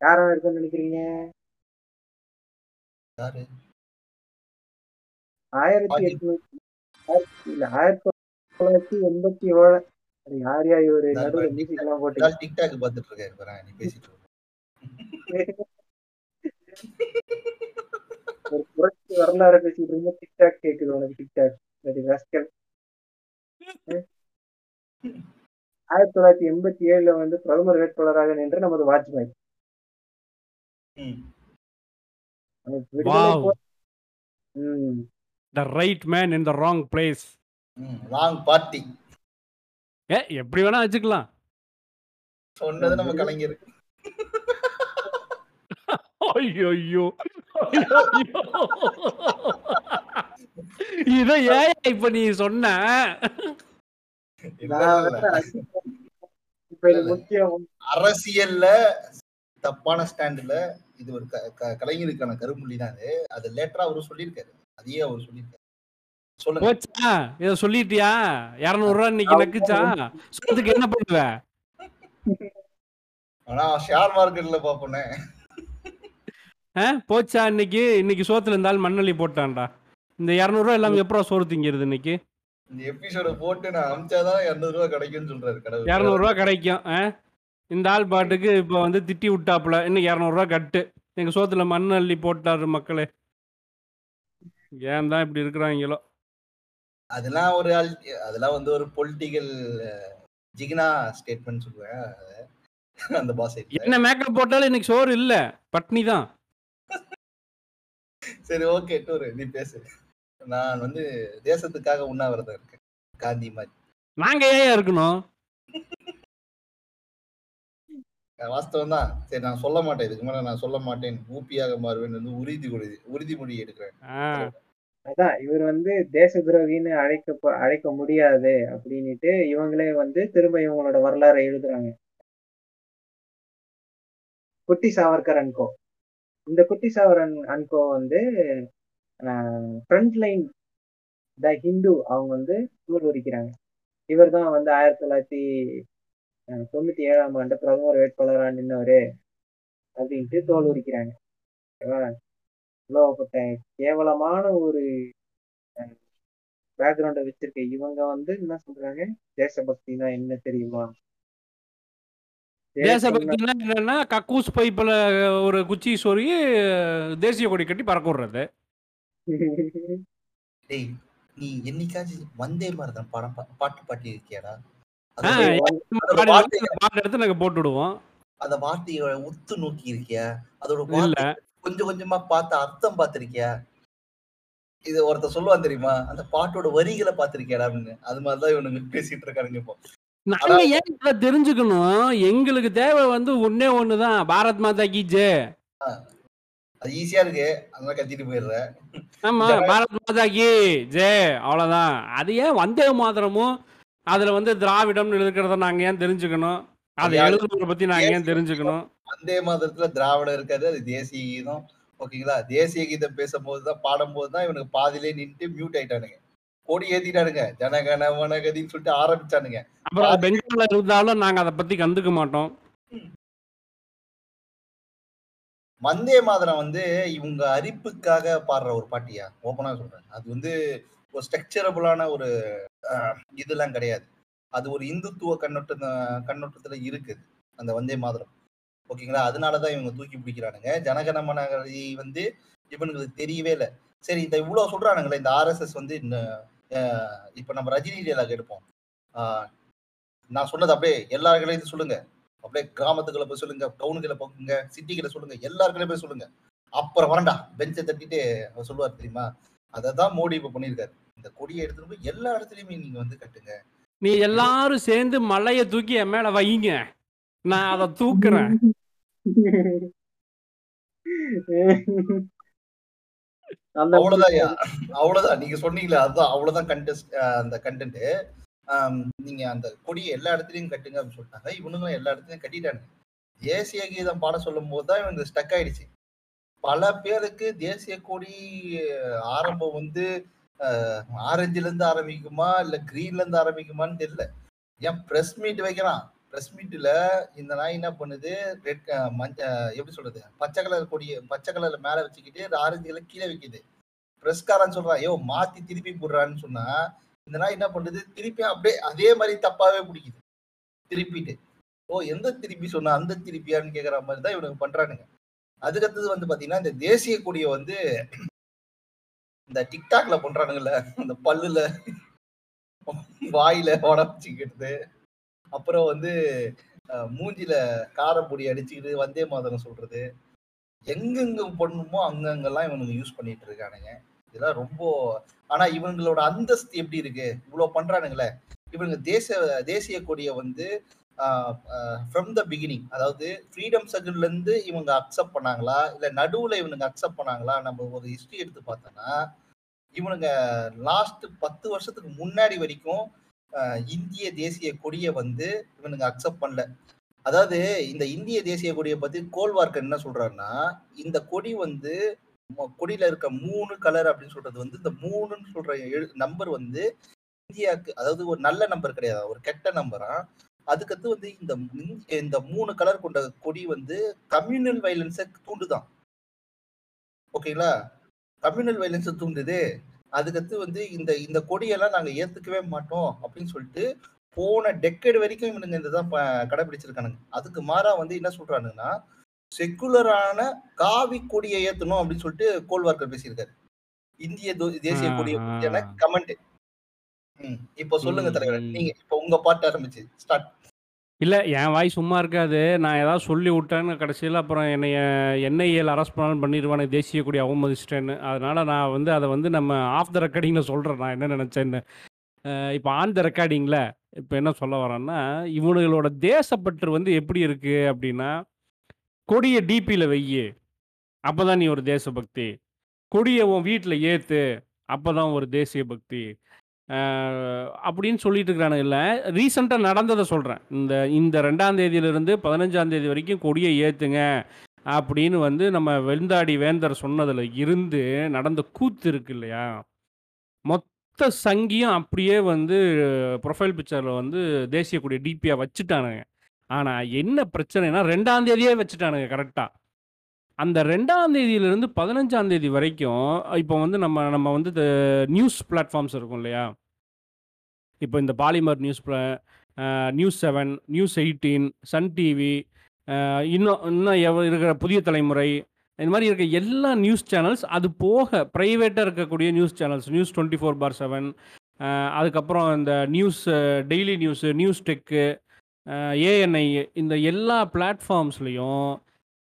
யாரா இருக்குன்னு நினைக்கிறீங்க? யாரு? ஆயிரத்தி எட்நூத்தி ஆயிரத்தி- இல்ல ஆயிரத்தி தொள்ளாயிரத்தி எண்பத்தி யார் யார் இவரு நடுவில் மியூசிக் எல்லாம் போட்டு டிக்டாக் பார்த்துட்டு இருக்காரு பாரு நீ பேசிட்டு. ஒரு புரட்சி வரலாறு பேசிட்டு இருந்த டிக்டாக் கேக்குது உனக்கு டிக்டாக் rascal. ஆயிரத்தி தொள்ளாயிரத்தி எண்பத்தி ஏழுல வந்து பிரதமர் வேட்பாளராக நின்ற நமது Vajpayee. Right man in the wrong place wrong party ஏ எப்படி வேணா வச்சுக்கலாம். சொன்னது நம்ம கலைஞர். ஐயோ ஐயோ இத ஏன் இப்ப நீ சொன்ன? அரசியல்ல தப்பான ஸ்டாண்டுல இது ஒரு க- க- கலைஞருக்கான கரும்புள்ளி தான் அது. அது லேட்டரா அவரு சொல்லியிருக்காரு. அதையே அவர் சொல்லியிருக்காரு. போச்சா? இத சொல்லிட்டியா? இருநூறு ரூபா இன்னைக்கு நக்குச்சா? சொத்துக்கு என்ன பண்ணுவ? ஆனா ஷேர் மார்க்கெட்ல பாப்போனே? போச்சா இன்னைக்கு? இன்னைக்கு சோத்துல இருந்தாலும் மண்ணள்ளி போட்டான்டா. இந்த இரநூறுவா எல்லாம் எப்பறம் சோறு திங்கிறது இன்னைக்கு? இந்த எபிசோட போட்டு நான் அமிச்சாதான் இருநூறு ரூபாய் கிடைக்கும்னு சொல்றாரு கடவுள். இரநூறுவா கிடைக்கும்? இந்த ஆள் பாட்டுக்கு இப்போ வந்து திட்டி விட்டாப்புல. இன்னைக்கு இரநூறுவா கட்டு. எங்க சோத்துல மண் அள்ளி போட்டாரு மக்களே. ஏன் தான் இப்படி இருக்கிறாங்களோ? அதெல்லாம் ஒரு அதெல்லாம் வந்து ஒரு பொலிட்டிக்கல் ஜிகினா ஸ்டேட்மெண்ட் சொல்லுவேன். அந்த பாஸ் என்ன மேக்கப் போட்டாலும் இன்னைக்கு சோறு இல்ல. பட்னி தான். சரி ஓகே டூரு நீ பேசு. நான் வந்து தேசத்துக்காக உண்ணாவிரதம் இருக்கேன். காந்தி மாதிரி. நாங்க ஏன் இருக்கணும்? வாஸ்தவம் தான். சரி நான் சொல்ல மாட்டேன். இதுக்கு மேல நான் சொல்ல மாட்டேன். ஊப்பியாக மாறுவேன் வந்து உறுதி உறுதி உறுதிமொழி எடுக்கிறேன். அதான் இவர் வந்து தேச துரோகின்னு அழைக்க அழைக்க முடியாது அப்படின்ட்டு இவங்களே வந்து திரும்ப இவங்களோட வரலாறை எழுதுறாங்க. குட்டி சாவர்கர் அன்கோ இந்த குட்டி சாவரன் அன்கோ வந்து ஃப்ரண்ட் லைன் த ஹிந்து அவங்க வந்து தூர் உரிக்கிறாங்க இவர் தான் வந்து ஆயிரத்தி தொள்ளாயிரத்தி தொண்ணூத்தி ஏழாம் ஆண்டு பிரதமர் வேட்பாளராக நின்றவர் அப்படின்ட்டு தோல் உரிக்கிறாங்க ஓகேவா இவ்வளவுப்பட்ட கேவலமான ஒரு பேக்ரவுண்ட வச்சிருக்க இவங்க வந்து என்ன சொல்றாங்க? தேசபக்தினா என்ன தெரியுமா? தேசபக்தினா என்னன்னா கக்கூஸ் பைப்பில் ஒரு குச்சி சொருகி தேசிய கொடி கட்டி பறக்க விடுறது. டேய் நீ என்னைக்காச்சும் வந்தே மாதிரிதான் படம் பாட்டு பாட்டி இருக்கியாடா பாட்டு எடுத்து நாங்க போட்டு விடுவோம் அந்த வார்த்தையை உத்து நோக்கி இருக்கியா அதோட கொஞ்சம் கொஞ்சமா பார்த்து அர்த்தம் பார்த்திருக்கியா? இது ஒருத்தர் சொல்லுவான் தெரியுமா? அந்த பாட்டோட வரிகளை பார்த்திருக்கியாடா அப்படின்னு. அது மாதிரிதான் இவனுங்க பேசிட்டு இருக்கானுங்க இப்போ நாங்க ஏன் இதை தெரிஞ்சுக்கணும்? எங்களுக்கு தேவை வந்து ஒன்னே ஒண்ணுதான். பாரத் மாதா கி ஜெய் அது ஈஸியா இருக்கு. அதனால கத்திட்டு போயிடுற ஆமா பாரத் மாதா கி ஜெய் அவ்வளவுதான். அது ஏன் வந்தே மாத்திரமும் அதுல வந்து திராவிடம் இருக்கிறத நாங்க ஏன் தெரிஞ்சுக்கணும்? அதை எழுதுறத பத்தி நாங்க ஏன் தெரிஞ்சுக்கணும்? வந்தே மாதத்துல திராவிடம் இருக்காது அது தேசிய கீதம். ஓகேங்களா தேசிய கீதம் பேசும்போது தான் பாடும்போது தான் இவனுக்கு பாதியிலே நின்று மியூட் ஆயிட்டானுங்க. கொடி ஏத்திட்டானுங்க. ஜனகன வனகதின்னு சொல்லிட்டு ஆரம்பிச்சானுங்க. அப்புறம் பெங்கால்ல இருந்தாலும் நாங்க அதை பத்தி கண்டுக்க மாட்டோம். வந்தே மாதரம் வந்து இவங்க அரிப்புக்காக பாடுற ஒரு பாட்டியா? ஓப்பனா சொல்றேன். அது வந்து ஒரு ஸ்ட்ரக்சரபுளான ஒரு இதெல்லாம் கிடையாது. அது ஒரு இந்துத்துவ கண்ணோட்ட கண்ணோட்டத்துல இருக்குது. அந்த வந்தே மாதரம். ஓகேங்களா? அதனாலதான் இவங்க தூக்கி பிடிக்கிறானுங்க. ஜனகணமனி வந்து இவனுங்களுக்கு தெரியவே இல்லை. சரி இந்த இவ்வளவு சொல்றானுங்களே இந்த ஆர்எஸ்எஸ் வந்து இப்ப நம்ம ரஜினி டேலாக் எடுப்போம். நான் சொன்னது அப்படியே எல்லாருக்களையும் சொல்லுங்க. அப்படியே கிராமத்துக்குள்ள போய் சொல்லுங்க டவுனுக்குள்ள போக்குங்க சிட்டிக்குள்ள சொல்லுங்க எல்லாருக்களையும் போய் சொல்லுங்க. அப்புறம் வரண்டா பெஞ்சை தட்டிட்டு அவர் சொல்லுவார் தெரியுமா? அதை தான் மோடி இப்ப பண்ணியிருக்காரு. இந்த கொடியை எடுத்துட்டு போய் எல்லா இடத்துலயுமே நீங்க வந்து கட்டுங்க. நீ எல்லாரும் சேர்ந்து மலையை தூக்கி என் மேல வைங்க. நான் அதை தூக்குறேன் அவ்வளவுதான். அவ்வளவுதான். நீங்க சொன்னீங்களே அதுதான். அவ்வளவுதான் கண்டெஸ்ட் அந்த கண்டென்ட் நீங்க அந்த கொடியை எல்லா இடத்துலயும் கட்டுங்க அப்படின்னு சொல்லிட்டாங்க. இவனுங்களும் எல்லா இடத்துலயும் கட்டிட்டானுங்க. தேசிய கீதம் பாட சொல்லும் போது தான் இவங்க ஸ்டக் ஆயிடுச்சு. பல பேருக்கு தேசிய கொடி ஆரம்பம் வந்து ஆரஞ்சுல இருந்து ஆரம்பிக்குமா இல்ல கிரீன்ல இருந்து ஆரம்பிக்குமான்னு தெரியல. ஏன் பிரஸ் மீட் வைக்கிறான். பிரஸ் மீட்ல இந்த நாய் என்ன பண்ணுது? ரெட் மஞ்ச எப்படி சொல்றது? பச்சை கலர் கொடியை பச்சை கலர்ல மேல வச்சுக்கிட்டு ஆரஞ்சு கலர் கீழே வைக்குது. பிரஸ்காரன் சொல்றான் ஐயோ மாத்தி திருப்பி போடுறான்னு சொன்னா இந்த நாய் என்ன பண்ணுது? திருப்பி அப்படியே அதே மாதிரி தப்பாவே பிடிக்குது. திருப்பிட்டு. ஓ எந்த திருப்பி சொன்னா அந்த திருப்பியான்னு கேட்குற மாதிரி தான் இவனுக்கு பண்றானுங்க. அதுக்கடுத்தது வந்து பாத்தீங்கன்னா இந்த தேசிய கொடியை வந்து இந்த டிக்டாக்ல பண்றானுங்கல்ல அந்த பல்லுல வாயில உட வச்சுக்கிட்டு. அப்புறம் வந்து மூஞ்சில காரப்பொடி அடிச்சுக்கிட்டு வந்தே மாதரம் சொல்றது. எங்கெங்க பண்ணுமோ அங்கங்கெல்லாம் இவனுங்க யூஸ் பண்ணிட்டு இருக்கானுங்க இதெல்லாம் ரொம்ப ஆனா இவங்களோட அந்தஸ்து எப்படி இருக்கு? இவ்வளவு பண்றானுங்களே. இவங்க தேச தேசிய கொடியை வந்து ஃப்ரம் த பிகினிங் அதாவது ஃப்ரீடம் சர்க்கிள்ல இருந்து இவங்க அக்செப்ட் பண்ணாங்களா? இல்ல நடுவுல இவனுங்க அக்செப்ட் பண்ணாங்களா? நம்ம ஒரு ஹிஸ்டரி எடுத்து பார்த்தோம்னா இவனுங்க லாஸ்ட் பத்து வருஷத்துக்கு முன்னாடி வரைக்கும் இந்திய தேசிய கொடியை வந்து இவனுங்க அக்செப்ட் பண்ணல. அதாவது இந்த இந்திய தேசிய கொடியை பத்தி கோல்வார்க்கர் என்ன சொல்றாருன்னா இந்த கொடி வந்து கொடியில இருக்க மூணு கலர் அப்படின்னு சொல்றது வந்து இந்த மூணுன்னு சொல்ற நம்பர் வந்து இந்தியாவுக்கு அதாவது ஒரு நல்ல நம்பர் கிடையாது? ஒரு கெட்ட நம்பரா அதுக்கடுத்து வந்து இந்த இந்த மூணு கலர் கொண்ட கொடி வந்து கம்யூனல் வைலன்ஸை தூண்டுதான். ஓகேங்களா கம்யூனல் வைலன்ஸை தூண்டுது. அதுக்கடுத்து வந்து இந்த இந்த கொடியெல்லாம் நாங்க ஏத்துக்கவே மாட்டோம் அப்படின்னு சொல்லிட்டு போன டெக்கேடு வரைக்கும் இவனுங்க இதுதான் கடைபிடிச்சிருக்கானுங்க. அதுக்கு மாறா வந்து என்ன சொல்றானுங்கன்னா செக்குலரான காவி கொடியை ஏத்தணும் அப்படின்னு சொல்லிட்டு கோல்வார்க்கர் பேசியிருக்காரு. இந்திய தேசிய கொடியை பத்தியான கமெண்ட் இப்போ சொல்லுங்க தலைவர். நீங்க இப்போ உங்க பாட்டு ஆரம்பிச்சு ஸ்டார்ட் இல்ல என் வாய் சும்மா இருக்காது. நான் ஏதாவது சொல்லி விட்டேன்னு கடைசியில் அப்புறம் என்னைய என்ஐஏல அரெஸ்ட் பண்ணாலும் பண்ணிடுவானே தேசிய கொடி அவமதிச்சிட்டேன்னு. அதனால நான் வந்து அதை வந்து நம்ம ஆஃப் த ரெக்கார்டிங்கில் சொல்கிறேன் நான் என்ன நினச்சேன்னு. இப்போ ஆன் த ரெக்கார்டிங்கில் இப்போ என்ன சொல்ல வரேன்னா இவனுங்களோட தேசப்பற்று வந்து எப்படி இருக்கு அப்படின்னா கொடியை டிபியில் வெய்யு அப்போ தான் நீ ஒரு தேசபக்தி. கொடியை உன் வீட்டில் ஏற்று அப்போ தான் ஒரு தேசிய பக்தி அப்படின்னு சொல்லிட்டு இருக்கிறானு இல்லை ரீசெண்டாக நடந்ததை சொல்கிறேன் இந்த இந்த ரெண்டாம் தேதியிலிருந்து பதினஞ்சாம் தேதி வரைக்கும் கொடியை ஏற்றுங்க அப்படின்னு வந்து நம்ம வெந்தாடி வேந்தர் சொன்னதில் இருந்து நடந்த கூத்து இருக்கு இல்லையா? மொத்த சங்கியும் அப்படியே வந்து ப்ரொஃபைல் பிக்சரில் வந்து தேசிய கொடியை டிபியாக வச்சுட்டானுங்க. ஆனால் என்ன பிரச்சனைனா ரெண்டாம் தேதியே வச்சுட்டானுங்க கரெக்டாக அந்த ரெண்டாம் தேதியிலிருந்து பதினஞ்சாம் தேதி வரைக்கும் இப்போ வந்து நம்ம நம்ம வந்து நியூஸ் பிளாட்ஃபார்ம்ஸ் இருக்கும் இல்லையா? இப்போ இந்த Polymer News News seven News eighteen Sun TV இன்னும் இன்னும் எவ இருக்கிற புதிய தலைமுறை இந்த மாதிரி இருக்க எல்லா நியூஸ் சேனல்ஸ் அது போக ப்ரைவேட்டாக இருக்கக்கூடிய news channels news twenty four பார் செவன் அதுக்கப்புறம் இந்த news daily news news tech ANI இந்த எல்லா பிளாட்ஃபார்ம்ஸ்லேயும்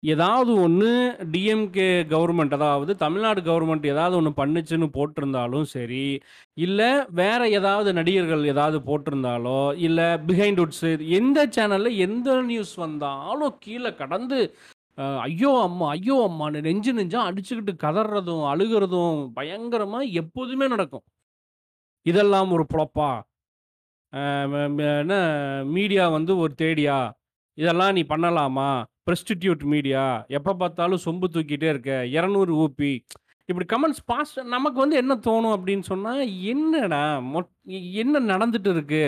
ஏதாவது ஒன்று டிஎம்கே கவர்மெண்ட் அதாவது தமிழ்நாடு கவர்மெண்ட் ஏதாவது ஒன்று பண்ணுச்சுன்னு போட்டிருந்தாலும் சரி இல்லை வேற ஏதாவது நடிகர்கள் ஏதாவது போட்டிருந்தாலோ இல்லை பிஹைண்ட் உட்ஸ் எந்த சேனலில் எந்த நியூஸ் வந்தாலும் கீழே கடந்து ஐயோ அம்மா ஐயோ அம்மான்னு நெஞ்சு நெஞ்சா அடிச்சுக்கிட்டு கதறதும் அழுகிறதும் பயங்கரமாக எப்போதுமே நடக்கும். இதெல்லாம் ஒரு புழப்பா? என்ன மீடியா வந்து ஒரு தேடியா? இதெல்லாம் நீ பண்ணலாமா? ப்ரெஸ்டிடியூட் மீடியா எப்போ பார்த்தாலும் சொம்பு தூக்கிட்டே இருக்க இரநூறு ஓபி இப்படி கமெண்ட்ஸ் பாஸ் நமக்கு வந்து என்ன தோணும் அப்படின்னு சொன்னால் என்னடா மொட் என்ன நடந்துட்டு இருக்கு?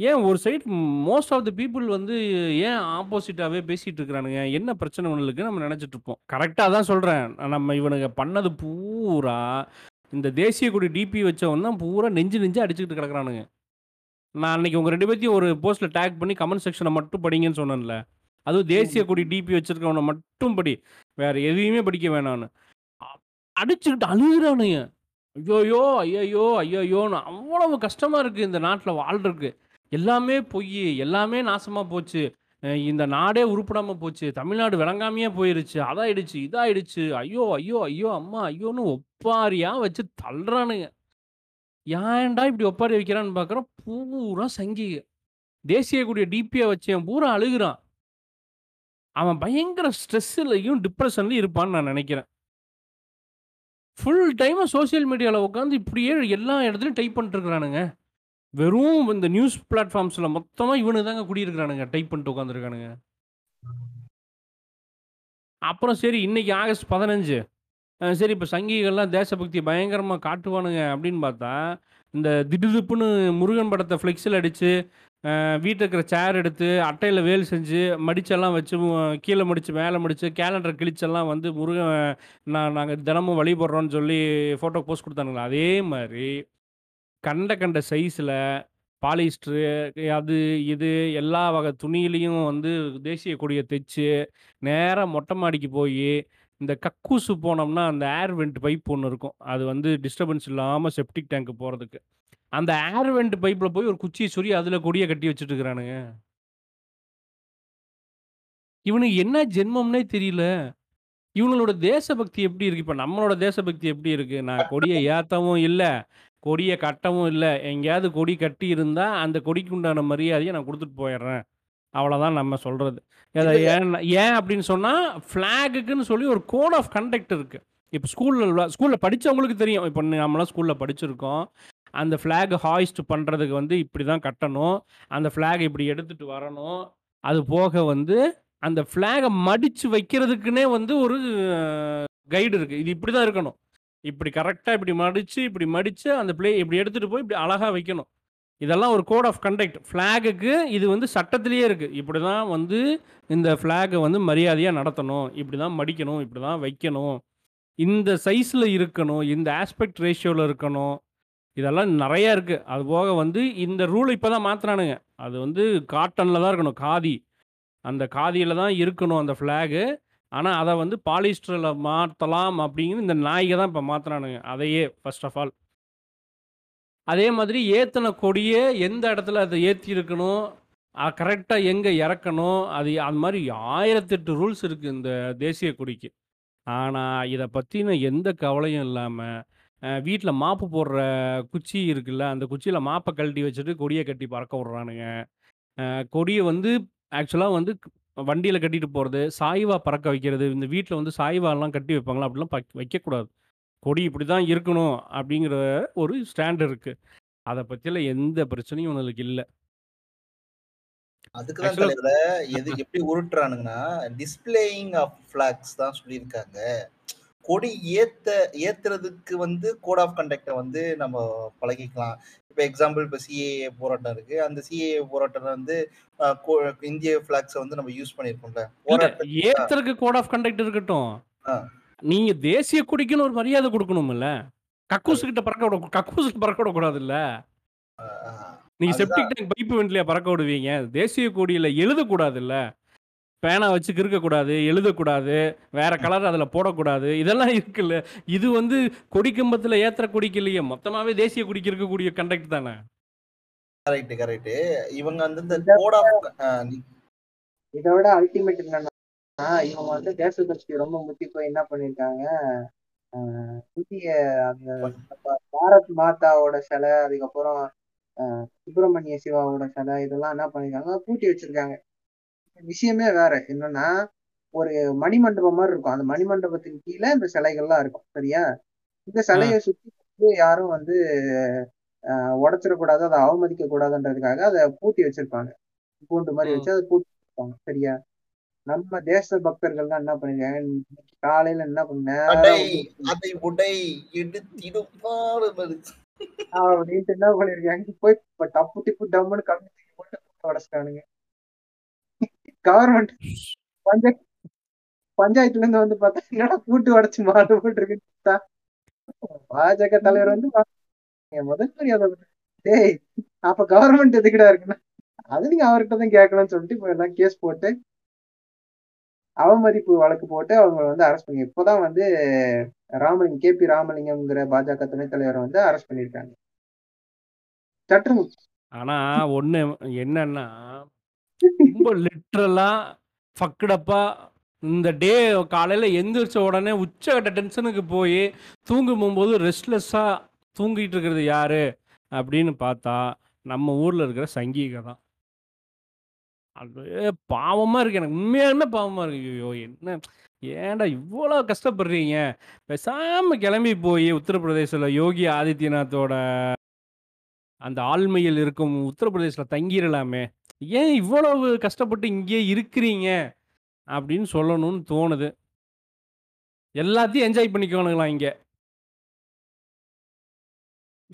ஏன் ஒரு side most of the people வந்து ஏன் ஆப்போசிட்டாகவே பேசிகிட்டு இருக்கிறானுங்க? என்ன பிரச்சனை ஒன்றுக்கு நம்ம நினச்சிட்டு இருப்போம். கரெக்டாக தான் சொல்கிறேன் நம்ம இவனுங்க பண்ணது பூரா இந்த தேசிய கொடி டிபி வச்சவன் தான் பூரா நெஞ்சு நெஞ்சு அடிச்சுக்கிட்டு கிடக்குறானுங்க. நான் அன்னைக்கு உங்கள் ரெண்டு பேர்த்தையும் ஒரு போஸ்ட்டில் டேக் பண்ணி கமெண்ட் செக்ஷனை மட்டும் படிங்கன்னு சொன்னேன்ல. அதுவும் தேசிய கொடி டிபி வச்சிருக்கவனை மட்டும் படி வேற எதையுமே படிக்க வேணான்னு அடிச்சுக்கிட்டு அழுகுறானுங்க. ஐயோயோ ஐயையோ ஐயோயோன்னு அவ்வளவு கஷ்டமா இருக்கு இந்த நாட்டில் வாழ்றதுக்கு. எல்லாமே பொய் எல்லாமே நாசமா போச்சு. இந்த நாடே உருப்படாம போச்சு. தமிழ்நாடு விளங்காமையே போயிருச்சு. அதாயிடுச்சு இதாயிடுச்சு. ஐயோ ஐயோ ஐயோ அம்மா ஐயோன்னு ஒப்பாரியா வச்சு தள்ளுறானுங்க. ஏன்டா இப்படி ஒப்பாரி வைக்கிறான்னு பார்க்குறோம் பூரா சங்கிக தேசிய கூடிய டிபியை வச்சேன் பூரா அழுகுறான் அவன் பயங்கர ஸ்ட்ரெஸ்ஸுலையும் டிப்ரெஷன்லையும் இருப்பான்னு நான் நினைக்கிறேன். ஃபுல் டைமாக சோஷியல் மீடியாவில் உட்காந்து இப்படியே எல்லா இடத்துலையும் டைப் பண்ணிட்டுருக்கிறானுங்க வெறும் இந்த நியூஸ் பிளாட்ஃபார்ம்ஸில் மொத்தமாக இவனுக்கு தாங்க குடியிருக்கிறானுங்க டைப் பண்ணிட்டு உட்காந்துருக்கானுங்க அப்புறம் சரி இன்னைக்கு ஆகஸ்ட் பதினஞ்சு. சரி இப்போ சங்கிகள்லாம் தேசபக்தி பயங்கரமாக காட்டுவானுங்க அப்படின்னு பார்த்தா இந்த திடுதிப்புன்னு முருகன் படத்தை ஃப்ளெக்ஸில் அடித்து வீட்டில் இருக்கிற சேர் எடுத்து அட்டையில் வேல் செஞ்சு மடிச்செல்லாம் வச்சு கீழே மடித்து மேலே மடித்து கேலண்டர் கிழிச்செல்லாம் வந்து முருகன் நான் நாங்கள் தினமும் வழிபடுறோன்னு சொல்லி ஃபோட்டோ போஸ்ட் கொடுத்தானுங்களா. அதே மாதிரி கண்ட கண்ட சைஸில் பாலிஸ்டரு அது இது எல்லா வகை துணியிலையும் வந்து தேசிய கொடியை தைச்சு நேராக மொட்டை மாடிக்கு போய் இந்த கக்கூசு போனோம்னா அந்த ஏர் வெண்ட் பைப் ஒன்று இருக்கும். அது வந்து டிஸ்டர்பன்ஸ் இல்லாமல் செப்டிக் டேங்க் போகிறதுக்கு அந்த ஏர் வெண்ட் பைப்பில் போய் ஒரு குச்சியை சொறி அதில் கொடியை கட்டி வச்சுட்டு இருக்கிறானுங்க இவனுக்கு என்ன ஜென்மம்னே தெரியல. இவங்களோட தேசபக்தி எப்படி இருக்கு? இப்போ நம்மளோட தேசபக்தி எப்படி இருக்கு? நான் கொடியை ஏற்றவும் இல்லை கொடியை கட்டவும் இல்லை. எங்கேயாவது கொடி கட்டி இருந்தால் அந்த கொடிக்கு உண்டான மரியாதையை நான் கொடுத்துட்டு போயிடுறேன். அவ்வளோதான் நம்ம சொல்றது. அதை ஏன் ஏன் அப்படின்னு சொன்னா ஃப்ளாகுக்குன்னு சொல்லி ஒரு கோட் ஆஃப் கண்டக்ட் இருக்கு. இப்போ ஸ்கூலில் ஸ்கூலில் படிச்சவங்களுக்கு தெரியும். இப்போ நம்மளாம் ஸ்கூலில் படிச்சிருக்கோம். அந்த ஃப்ளாக் ஹாய்ஸ்ட் பண்ணுறதுக்கு வந்து இப்படி தான் கட்டணும். அந்த ஃப்ளாக் இப்படி எடுத்துட்டு வரணும். அது போக வந்து அந்த ஃப்ளாகை மடித்து வைக்கிறதுக்குன்னே வந்து ஒரு கைடு இருக்குது இது இப்படி தான் இருக்கணும். இப்படி கரெக்டாக இப்படி மடித்து இப்படி மடித்து அந்த ப்ளே இப்படி எடுத்துகிட்டு போய் இப்படி அழகாக வைக்கணும். இதெல்லாம் ஒரு கோட் ஆஃப் கண்டக்ட் ஃப்ளாகுக்கு இது வந்து சட்டத்திலேயே இருக்குது இப்படி தான் வந்து இந்த ஃப்ளாகை வந்து மரியாதையாக நடத்தணும். இப்படி தான் மடிக்கணும். இப்படி தான் வைக்கணும். இந்த சைஸில் இருக்கணும். இந்த ஆஸ்பெக்ட் ரேஷியோவில் இருக்கணும். இதெல்லாம் நிறையா இருக்குது அது போக வந்து இந்த ரூல் இப்போ தான் மாற்றுறானுங்க அது வந்து காட்டனில் தான் இருக்கணும். காதி. அந்த காதியில் தான் இருக்கணும் அந்த ஃப்ளாகு ஆனால் அதை வந்து பாலிஸ்டரில் மாற்றலாம் அப்படிங்கிற இந்த நாய்கை தான் இப்போ மாற்றுறானுங்க அதையே ஃபர்ஸ்ட் ஆஃப் ஆல் அதே மாதிரி ஏற்றின கொடியே எந்த இடத்துல அதை ஏற்றி இருக்கணும் கரெக்டாக எங்கே இறக்கணும்? அது அது மாதிரி ஆயிரத்தெட்டு ரூல்ஸ் இருக்குது இந்த தேசிய கொடிக்கு. ஆனால் இதை பற்றின எந்த கவலையும் இல்லாமல் வீட்டில் மாப்பு போடுற குச்சி இருக்குல்ல அந்த குச்சியில் மாப்பை கழட்டி வச்சுட்டு கொடியை கட்டி பறக்க விட்றானுங்க. கொடியை வந்து ஆக்சுவலாக வந்து வண்டியில் கட்டிட்டு போகிறது சாய்வா பறக்க வைக்கிறது இந்த வீட்டில் வந்து சாய்வாலாம் கட்டி வைப்பாங்களா அப்படிலாம் பக்- வைக்கக்கூடாது. கொடி இப்படி தான் இருக்கணும் அப்படிங்கிற ஒரு ஸ்டாண்ட் இருக்குது அதை பற்றியில் எந்த பிரச்சனையும் உங்களுக்கு இல்லை. Actually- தலைவர எது எப்படி உருட்டுறானுங்கன்னா டிஸ்பிளேயிங் ஆஃப் பிளாக்ஸ் தான் சொல்லியிருக்காங்க. கொடி ஏத்த ஏத்துறதுக்கு வந்து கோட் ஆஃப் கண்டக்டை வந்து நம்ம பழகிக்கலாம். இப்போ எக்ஸாம்பிள் இப்போ சிஏஏ போராட்டம் இருக்கு. அந்த சிஏஏ போராட்டம் வந்து கோ- இந்திய ஃபிளாக்ஸை வந்து நம்ம யூஸ் பண்ணியிருக்கோம்ல போராட்டம் ஏத்துறதுக்கு கோட் ஆஃப் கண்டக்ட் இருக்கட்டும். ஆ. நீங்க தேசிய கொடிக்குன்னு ஒரு மரியாதை கொடுக்கணும்ல கக்கூஸ் கிட்ட பறக்க விட கக்கூஸ் பறக்க விடக்கூடாது இல்ல நீங்க. செப்டிக் டேங்க் பைப் வெண்ட்லயா பறக்க விடுவீங்க. தேசிய கொடியில எழுதக்கூடாது இல்ல பேனா வச்சு கிறுக்கக்கூடாது எழுதக்கூடாது வேற கலர் அதில் போடக்கூடாது. இதெல்லாம் இருக்குல்ல? இது வந்து கொடிக்கம்பத்தில் ஏத்துற கொடிக்கு இல்லையே. மொத்தமாவே தேசிய கொடிக்கு இருக்கக்கூடிய கண்டக்ட் தானே? கரெக்ட் கரெக்ட் இவங்க வந்து இந்த இந்த- கோட் ஆஃப் இதை விட அல்டிமேட் என்னன்னா இவங்க வந்து தேசபக்தி ரொம்ப முத்தி போய் என்ன பண்ணிருக்காங்க? ஆஹ் இந்திய அந்த பாரத் மாதாவோட சிலை அதுக்கப்புறம் ஆஹ் சுப்பிரமணிய சிவாவோட சிலை இதெல்லாம் என்ன பண்ணிருக்காங்க? பூட்டி வச்சிருக்காங்க. விஷயமே வேற. என்னன்னா ஒரு மணிமண்டபம் மாதிரி இருக்கும். அந்த மணிமண்டபத்தின் கீழே இந்த சிலைகள்லாம் இருக்கும். சரியா? இந்த சிலையை சுத்தி வந்து யாரும் வந்து ஆஹ் உடைச்சிடக்கூடாது அதை அவமதிக்க கூடாதுன்றதுக்காக அதை பூட்டி வச்சிருப்பாங்க. கூண்டு மாதிரி வச்சு அதை பூட்டி வச்சிருப்பாங்க. சரியா? நம்ம தேச பக்தர்கள்லாம் என்ன இன்னைக்கு காலையில என்ன பண்ண அடை அதை உடை எடுத்திடும் பாடுபடு அப்படின்ட்டு என்ன பண்ணிருக்காங்க? போய் இப்ப டப்பு டிப்பு டம்முன்னு கம்மி போட்டு பூட்ட உடைச்சிட்டானுங்க கவர்மெண்ட் பஞ்சாயத்து பஞ்சாயத்துல இருந்து வந்து பார்த்தா என்னடா பூட்டு உடைச்சு மாடு போட்டுருக்கு? பாஜக தலைவர் வந்து முதல் டேய் அப்ப கவர்மெண்ட் எதுக்குடா இருக்குன்னா அது நீங்க அவர்கிட்ட தான் கேட்கணும்னு சொல்லிட்டு இப்ப எல்லாம் கேஸ் போட்டு அவமதிப்பு வழக்கு போட்டு அவங்களை வந்து அரெஸ்ட் பண்ணி இப்போதான் வந்து ராமலிங்கம் கே பி ராமலிங்கம்ங்கிற பாஜக துணைத் தலைவரை வந்து அரெஸ்ட் பண்ணிருக்காங்க. சற்று ஆனா ஒண்ணு என்னன்னா ரொம்ப லிட்ரலா ஃபக்குடப்பா இந்த டே காலையில எந்திரிச்ச உடனே உச்சகட்ட டென்ஷனுக்கு போய் தூங்கும் போகும்போது ரெஸ்ட்லெஸ்ஸா தூங்கிட்டு இருக்கிறது யாரு? அப்படின்னு பார்த்தா நம்ம ஊர்ல இருக்கிற சங்கீக தான். அது பாவமாக இருக்கு. எனக்கு உண்மையாலுமே பாவமாக இருக்கு. ஐயோ என்ன? ஏன்டா இவ்வளோ கஷ்டப்படுறீங்க? பேசாமல் கிளம்பி போய் உத்தரப்பிரதேசத்தில் யோகி ஆதித்யநாத்தோட அந்த ஆழ்மையில் இருக்கும் உத்தரப்பிரதேசத்தில் தங்கிடலாமே ஏன் இவ்வளவு கஷ்டப்பட்டு இங்கே இருக்கிறீங்க? அப்படின்னு சொல்லணும்னு தோணுது. எல்லாத்தையும் என்ஜாய் பண்ணிக்கணுங்களா இங்கே?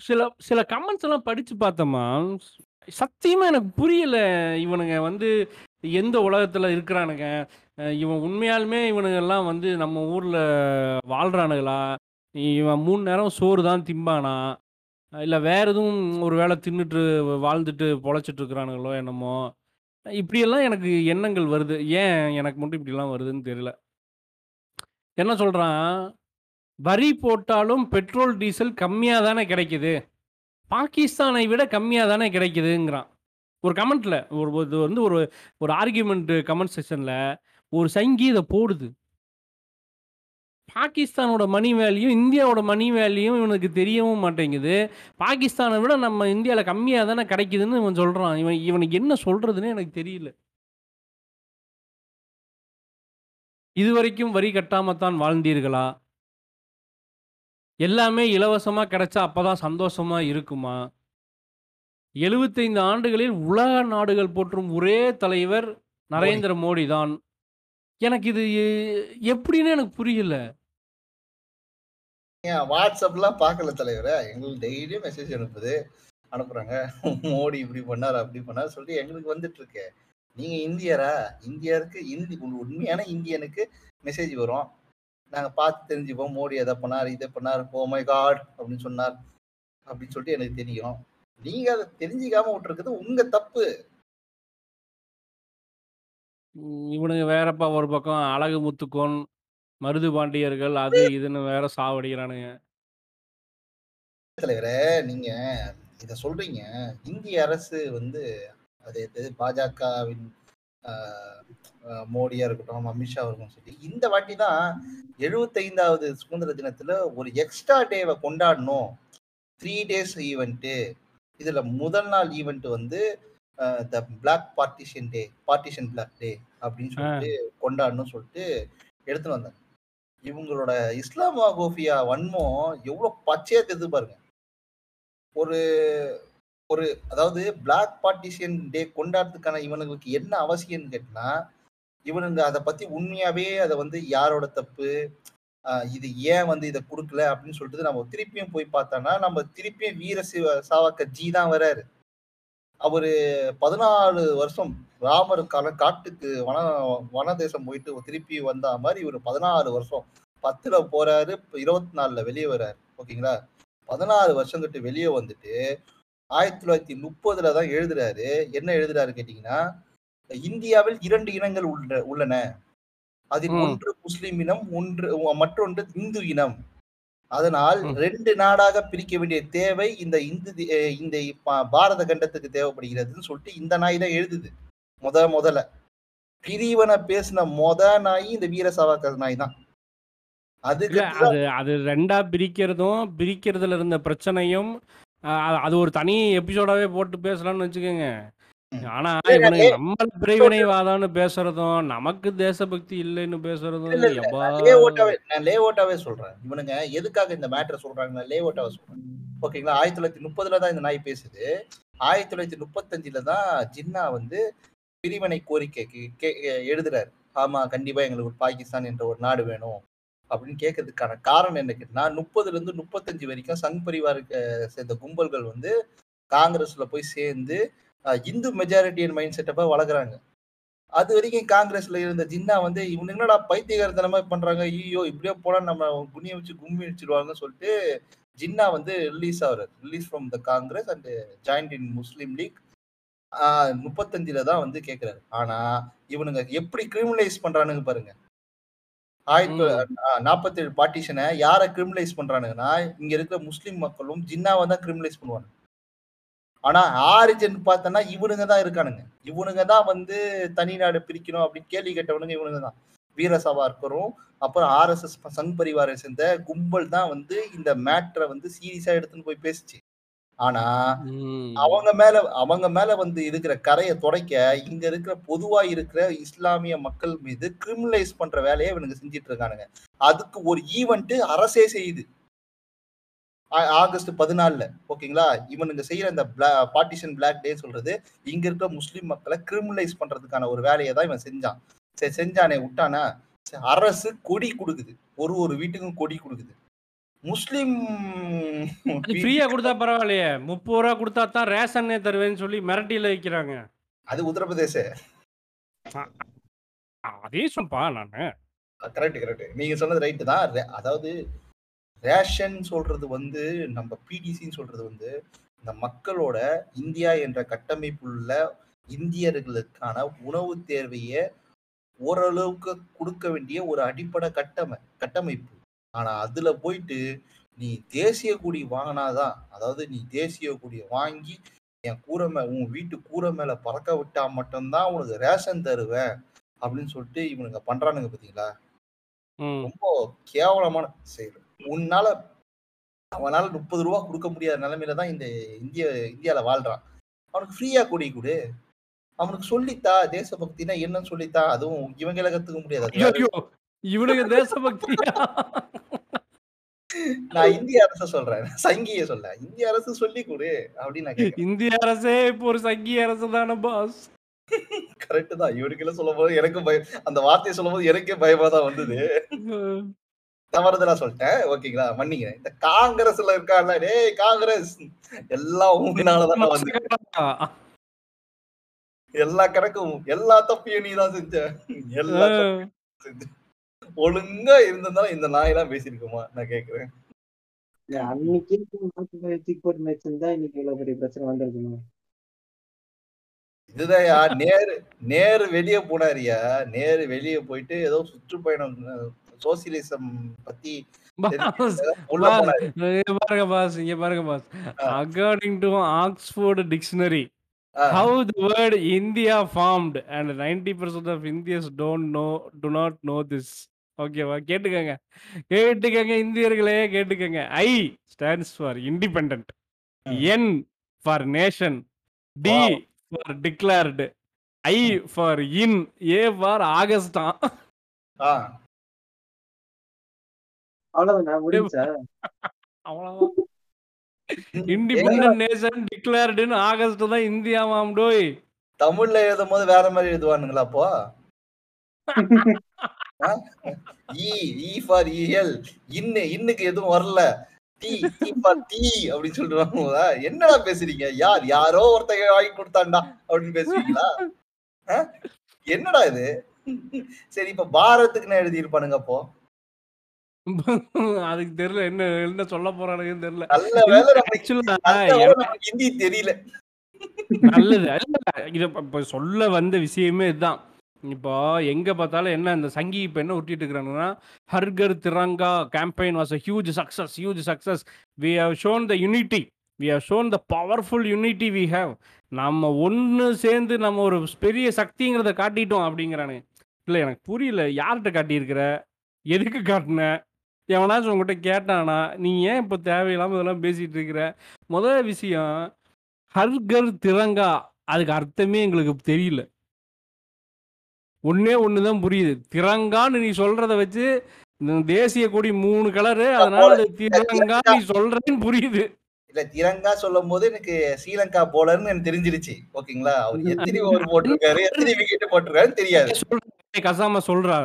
சில சில கமெண்ட்ஸ் எல்லாம் படித்து பார்த்தோமா சத்தியமா எனக்கு புரியல. இவனுங்க வந்து எந்த உலகத்துல இருக்கிறானுங்க? இவன் உண்மையாலுமே இவனுங்க எல்லாம் வந்து நம்ம ஊர்ல வாழ்றானுங்களா? இவன் மூணு நேரம் சோறு தான் திம்பானா? இல்லை வேற எதுவும் ஒரு வேளை தின்னுட்டு வாழ்ந்துட்டு பொழைச்சிட்டு இருக்கிறானுங்களோ என்னமோ? இப்படியெல்லாம் எனக்கு எண்ணங்கள் வருது. ஏன் எனக்கு மட்டும் இப்படிலாம் வருதுன்னு தெரியல. என்ன சொல்கிறான் வரி போட்டாலும் பெட்ரோல் டீசல் கம்மியாக தானே கிடைக்குது? பாகிஸ்தானை விட கம்மியாக தானே கிடைக்குதுங்கிறான். ஒரு கமெண்ட்ல ஒரு இது வந்து ஒரு ஒரு ஆர்கியூமெண்ட் கமெண்ட் செக்ஷன்ல ஒரு சங்கீத போடுது. பாகிஸ்தானோட மணி வேல்யூ இந்தியாவோட மணி வேல்யூ இவனுக்கு தெரியவும் மாட்டேங்குது. பாகிஸ்தானை விட நம்ம இந்தியாவில் கம்மியாக தானே கிடைக்குதுன்னு இவன் சொல்கிறான் இவன் இவனுக்கு என்ன சொல்கிறதுன்னு எனக்கு தெரியல. இதுவரைக்கும் வரி கட்டாமத்தான் வாழ்ந்தீர்களா? எல்லாமே இலவசமாக கிடைச்சா அப்பதான் சந்தோஷமாக இருக்குமா? எழுபத்தைந்து ஆண்டுகளில் உலக நாடுகள் போற்றும் ஒரே தலைவர் நரேந்திர மோடி தான். எனக்கு இது எப்படின்னு எனக்கு புரியல. ஏன் வாட்ஸ்அப்லாம் பார்க்கல தலைவரை? எங்களுக்கு டெய்லியும் மெசேஜ் அனுப்புது. அனுப்புறாங்க. மோடி இப்படி பண்ணார் அப்படி பண்ணார் சொல்லி எங்களுக்கு வந்துட்டு இருக்கு நீங்க இந்தியரா? இந்தியருக்கு இந்தி உண்மையான இந்தியனுக்கு மெசேஜ் வரும். நாங்க பார்த்து தெரிஞ்சுப்போம். மோடி எதை பண்ணார் இதை பண்ணார் ஓ மை காட் அப்படின்னு சொன்னார். அப்படின்னு சொல்லிட்டு எனக்கு தெரியும். நீங்க அதை தெரிஞ்சுக்காம விட்டுருக்குது உங்க தப்பு. இவனுங்க வேறப்பா ஒரு பக்கம் அழகு முத்துக்கோன் மருது பாண்டியர்கள் அது இதுன்னு வேற சாவடிக்கிறானுங்க. தலைவரே நீங்க இத சொல்றீங்க. இந்திய அரசு வந்து அது பாஜகவின் மோடியா இருக்கட்டும் அமித்ஷா இருக்கட்டும் சொல்லி இந்த வாட்டி தான் எழுபத்தைந்தாவது சுதந்திர தினத்துல ஒரு எக்ஸ்ட்ரா டேவை கொண்டாடணும். த்ரீ டேஸ் ஈவெண்ட்டு இதுல முதல் நாள் ஈவெண்ட் வந்து the black partition day partition black day அப்படின்னு சொல்லிட்டு கொண்டாடணும்னு சொல்லிட்டு எடுத்துட்டு வந்தாங்க இவங்களோட இஸ்லாமோபியா வன்மம் எவ்வளவு பச்சையா தெரிஞ்சு பாருங்க. ஒரு ஒரு அதாவது பிளாக் பார்ட்டிஷியன் டே கொண்டாடுறதுக்கான இவனுங்களுக்கு என்ன அவசியம்னு கேட்டினா இவனுங்க அதை பத்தி உண்மையாவே அதை வந்து யாரோட தப்பு? இது ஏன் வந்து இதை கொடுக்கல அப்படின்னு சொல்லிட்டு நம்ம திருப்பியும் போய் பார்த்தோம்னா நம்ம திருப்பியும் வீர சிவ சாவக்க ஜி தான் வராரு. அவரு பதினாலு வருஷம் ராமர் கால காட்டுக்கு வன வனதேசம் போயிட்டு திருப்பி வந்த மாதிரி இவர் பதினாலு வருஷம் பத்துல போறாரு இருபத்தி நாலுல வெளியே வர்றாரு ஓகேங்களா? பதினாறு வருஷம் கிட்ட வெளியே வந்துட்டு ஆயிரத்தி தொள்ளாயிரத்தி முப்பதுல தான் எழுதுறாரு. என்ன எழுதுறாரு கேட்டீங்கன்னா இந்தியாவில் இரண்டு இனங்கள் உள்ள உள்ளன. அதில். ஒன்று முஸ்லிம் இனம் ஒன்று மற்றொன்று இந்து இனம். அதனால். ரெண்டு நாடாக பிரிக்க வேண்டிய தேவை இந்த இந்து இந்த பாரத கண்டத்துக்கு தேவைப்படுகிறதுன்னு சொல்லிட்டு இந்த நாய் தான் எழுதுது. முத முதல்ல பிரிவனை பேசின மொத நாய் இந்த வீர சாவர்கர் நாய் தான். அது அது ரெண்டா பிரிக்கிறதும் பிரிக்கிறதுல இருந்த பிரச்சனையும் அது ஒரு தனி எபிசோடாவே போட்டு பேசலாம்னு வச்சுக்கோங்க. ஆனா இல்ல, நம்ம பிரிவினைவாதம்னு பேசுறதும் நமக்கு தேசபக்தி இல்லைன்னு பேசுறதும் லே ஓட்டாவே நான் லே ஓட்டாவே சொல்றேன். இவனுங்க எதுக்காக இந்த மேட்டர் சொல்றாங்க? லே ஓட்டாவே சொல்றேன். ஓகேங்களா? ஆயிரத்தி தொள்ளாயிரத்தி முப்பதுல தான் இந்த நாய் பேசுது. ஆயிரத்தி தொள்ளாயிரத்தி முப்பத்தஞ்சுல தான் ஜின்னா வந்து பிரிவினை கோரிக்கைக்கு எழுதுறாரு. ஆமா கண்டிப்பா எங்களுக்கு ஒரு பாகிஸ்தான் என்ற ஒரு நாடு வேணும். அப்படின்னு கேட்கறதுக்கான காரணம் என்ன கேட்டா முப்பதுல இருந்து முப்பத்தஞ்சு வரைக்கும் சங் பரிவாருக்கு சேர்ந்த கும்பல்கள் வந்து காங்கிரஸ்ல போய் சேர்ந்து இந்து மெஜாரிட்டியின் மைண்ட் செட்டப்பா வளர்க்குறாங்க. அது வரைக்கும் காங்கிரஸ்ல இருந்த ஜின்னா வந்து இவங்க என்னடா பைத்தியகாரத்தனமா பண்றாங்க? ஐயோ இப்படியே போனா நம்ம குனிய வச்சு கும்மி வச்சிருவாங்கன்னு சொல்லிட்டு ஜின்னா வந்து ரிலீஸ் ஆகுறாரு. Release from the Congress and joined in Muslim League முப்பத்தஞ்சுல தான் வந்து கேட்கிறாரு. ஆனா இவனுங்க எப்படி கிரிமினலைஸ் பண்றானுங்க பாருங்க. ஆயிரத்தி நாற்பத்தி ஏழு பார்ட்டிஷனை யாரை கிரிமினலைஸ் பண்றானுங்கன்னா இங்க இருக்கிற முஸ்லிம் மக்களும் ஜின்னாவை தான் கிரிமினலைஸ் பண்ணுவாங்க. ஆனா ஆரிஜின் பார்த்தோன்னா இவனுங்க தான் இருக்கானுங்க. இவனுங்க தான் வந்து தனி நாடு பிரிக்கணும் அப்படின்னு கேள்வி கேட்டவனுங்க இவனுங்க தான். வீர சவார்கரும் அப்புறம் ஆர்எஸ்எஸ் சங் பரிவாரை சேர்ந்த கும்பல் தான் வந்து இந்த மேட்ரை வந்து சீரியஸா எடுத்துன்னு போய் பேசுச்சு. ஆனா. அவங்க மேல அவங்க மேல வந்து இருக்கிற கரையை துடைக்க இங்க இருக்கிற பொதுவா இருக்கிற இஸ்லாமிய மக்கள் மீது கிரிமினலைஸ் பண்ற வேலையை இவனுங்க செஞ்சிட்டு இருக்கானுங்க. அதுக்கு ஒரு ஈவெண்ட் அரசே செய்யுது. ஆகஸ்ட் பதினாலுல ஓகேங்களா? இவனுங்க செய்யற இந்த பார்ட்டிஷன் பிளாக் டே சொல்றது இங்க இருக்கிற முஸ்லிம் மக்களை கிரிமினலைஸ் பண்றதுக்கான ஒரு வேலையை தான் இவன் செஞ்சான். சரி செஞ்சானே விட்டானா? அரசு கொடி கொடுக்குது. ஒரு ஒரு வீட்டுக்கும் கொடி கொடுக்குது. முஸ்லிம் ஃப்ரீயா கொடுத்தா பரவாயில்லையே. முப்பது ரூபா கொடுத்தா தான் ரேஷனே தருவேன்னு சொல்லி மிரட்டியில வைக்கிறாங்க. அது உத்தரப்பிரதேச. அதே சொன்னப்பா நானு. கரெக்ட் கரெக்ட் நீங்க சொன்னது ரைட்டு தான். அதாவது ரேஷன் சொல்றது வந்து நம்ம பிடிசின்னு சொல்றது வந்து இந்த மக்களோட இந்தியா என்ற கட்டமைப்புள்ள இந்தியர்களுக்கான உணவு தேவையை ஓரளவுக்கு கொடுக்க வேண்டிய ஒரு அடிப்படை கட்டமை கட்டமைப்பு. ஆனா அதுல போயிட்டு நீ தேசிய கொடி வாங்கினாதான் அதாவது நீ தேசிய கொடியை வாங்கி என் கூரை மே உன் வீட்டு கூரை மேல பறக்க விட்டா மட்டும்தான் உனக்கு ரேஷன் தருவேன் அப்படின்னு சொல்லிட்டு இவனுங்க பண்றானுங்க பாத்தீங்களா. ரொம்ப கேவலமான செயல். உன்னால அவனால முப்பது ரூபா கொடுக்க முடியாத நிலைமையில தான் இந்த இந்திய இந்தியால வாழ்றான். அவனுக்கு ஃப்ரீயா கொடி கொடு. அவனுக்கு சொல்லித்தா தேசபக்தினா என்னன்னு சொல்லித்தா அதுவும் இவங்கள கத்துக்க முடியாது. இவனுக்கு தேசபக்தியா? நான் இந்திய அரச சொல்றேன். சங்கிய சொல்ல. இந்திய அரசு சொல்லி கொடு அப்படின்னு இந்திய அரசே இப்போ ஒரு சங்கிய அரசு தானே பாஸ் கரெக்ட் தான். இவனுக்கு எல்லாம் சொல்லும் போது எனக்கும் பயம் அந்த வார்த்தையை சொல்லும் போது எனக்கே பயமா தான் வந்தது. தவறுதலா சொல்லிட்டேன். ஓகேங்களா? மன்னிக்கிறேன். இந்த காங்கிரஸ்ல இருக்கான்ல டேய் காங்கிரஸ். எல்லாம் உங்களாலதான் வந்து எல்லா கணக்கும் எல்லா தப்பையும் நீ தான் செஞ்ச. எல்லா செஞ்ச. ஒழுங்கா இருந்திருந்தாலும் இந்த நாயெல்லாம் பேசியிருக்குமா? நான் கேக்குறேன். அன்னைக்கு தூக்கி போட்டு இன்னைக்கு இவ்வளவு பெரிய பிரச்சனை வந்திருக்கணும் இதுதான் நேரு நேரு வெளியே போனாரியா நேரு வெளியே போயிட்டு ஏதோ சுற்றுப்பயணம் சோசியலிசம் பத்தி பாருங்க பாஸ் இங்க பாருங்க boss. According to Oxford dictionary ah. how the word india formed and 90% of indians don't know do not know this. ஓகேவா கேட்டுக்கங்க. கேட்டுக்கங்க இந்தியர்களே கேட்டுக்கங்க. I stands for independent N for nation D. For declared I for in A for Agusta அவ்வளவுதான். Independent nation டிக்ளேர்டுன்னு August தான் India மாம்டோய் தமிழ்ல எழுதும் போது வேற மாதிரி எழுதுவானுங்களா அப்போ? இ இ ஃபார் இஎல் இன்னு இன்னுக்கு எதுவும் வரல. டி டி ஃபார் டி அப்படின்னு சொல்றாங்க. என்னடா பேசுறீங்க? யார் யாரோ ஒருத்தங்க வாங்கி கொடுத்தாண்டா அப்படின்னு பேசுவீங்களா? ஆ? என்னடா இது? சரி இப்ப பாரத்துக்கு எழுதி இருப்பானுங்க அப்போ? அதுக்கு தெரியல என்ன என்ன சொல்ல போறானுங்கன்னு தெரியல. நல்ல வேலை ஹிந்தி தெரியல. நல்லது இல்ல, இது இப்ப சொல்ல வந்த விஷயமே இதுதான். இப்போ எங்க பார்த்தாலும் என்ன இந்த சங்கி இப்போ என்ன ஒட்டிட்டு இருக்கிறாங்கன்னா ஹர்கர் Tiranga campaign was a huge success huge success we have shown the unity we have shown the powerful unity we have நம்ம ஒன்று சேர்ந்து நம்ம ஒரு பெரிய சக்திங்கிறத காட்டிட்டோம் அப்படிங்கிறானுங்க இல்லை எனக்கு புரியல. யார்கிட்ட காட்டியிருக்கிற? எதுக்கு காட்டின? எவனாச்சும் உங்ககிட்ட கேட்டானா நீ ஏன் இப்போ தேவையில்லாமல் இதெல்லாம் பேசிகிட்டு இருக்கிற? முதல் விஷயம் ஹர்கர் திரங்கா. அதுக்கு அர்த்தமே எங்களுக்கு தெரியல. ஒண்ணே ஒன்று தான் புரியுது. திரங்கான்னு நீ சொல்றத வச்சு தேசிய கொடி மூணு கலரு அதனால அது திரங்கா நீ சொல்றேன்னு புரியுது. இல்ல திரங்கா சொல்லும் போது எனக்கு ஸ்ரீலங்கா போலர்னு எனக்கு தெரிஞ்சிருச்சு. ஓகேங்களா? அவர் எத்தனை ஓவர் போட்டிருக்காரு எத்தனை விக்கெட் போட்டிருக்காருன்னு தெரியாது. சொல்றேன், கசாம சொல்றா.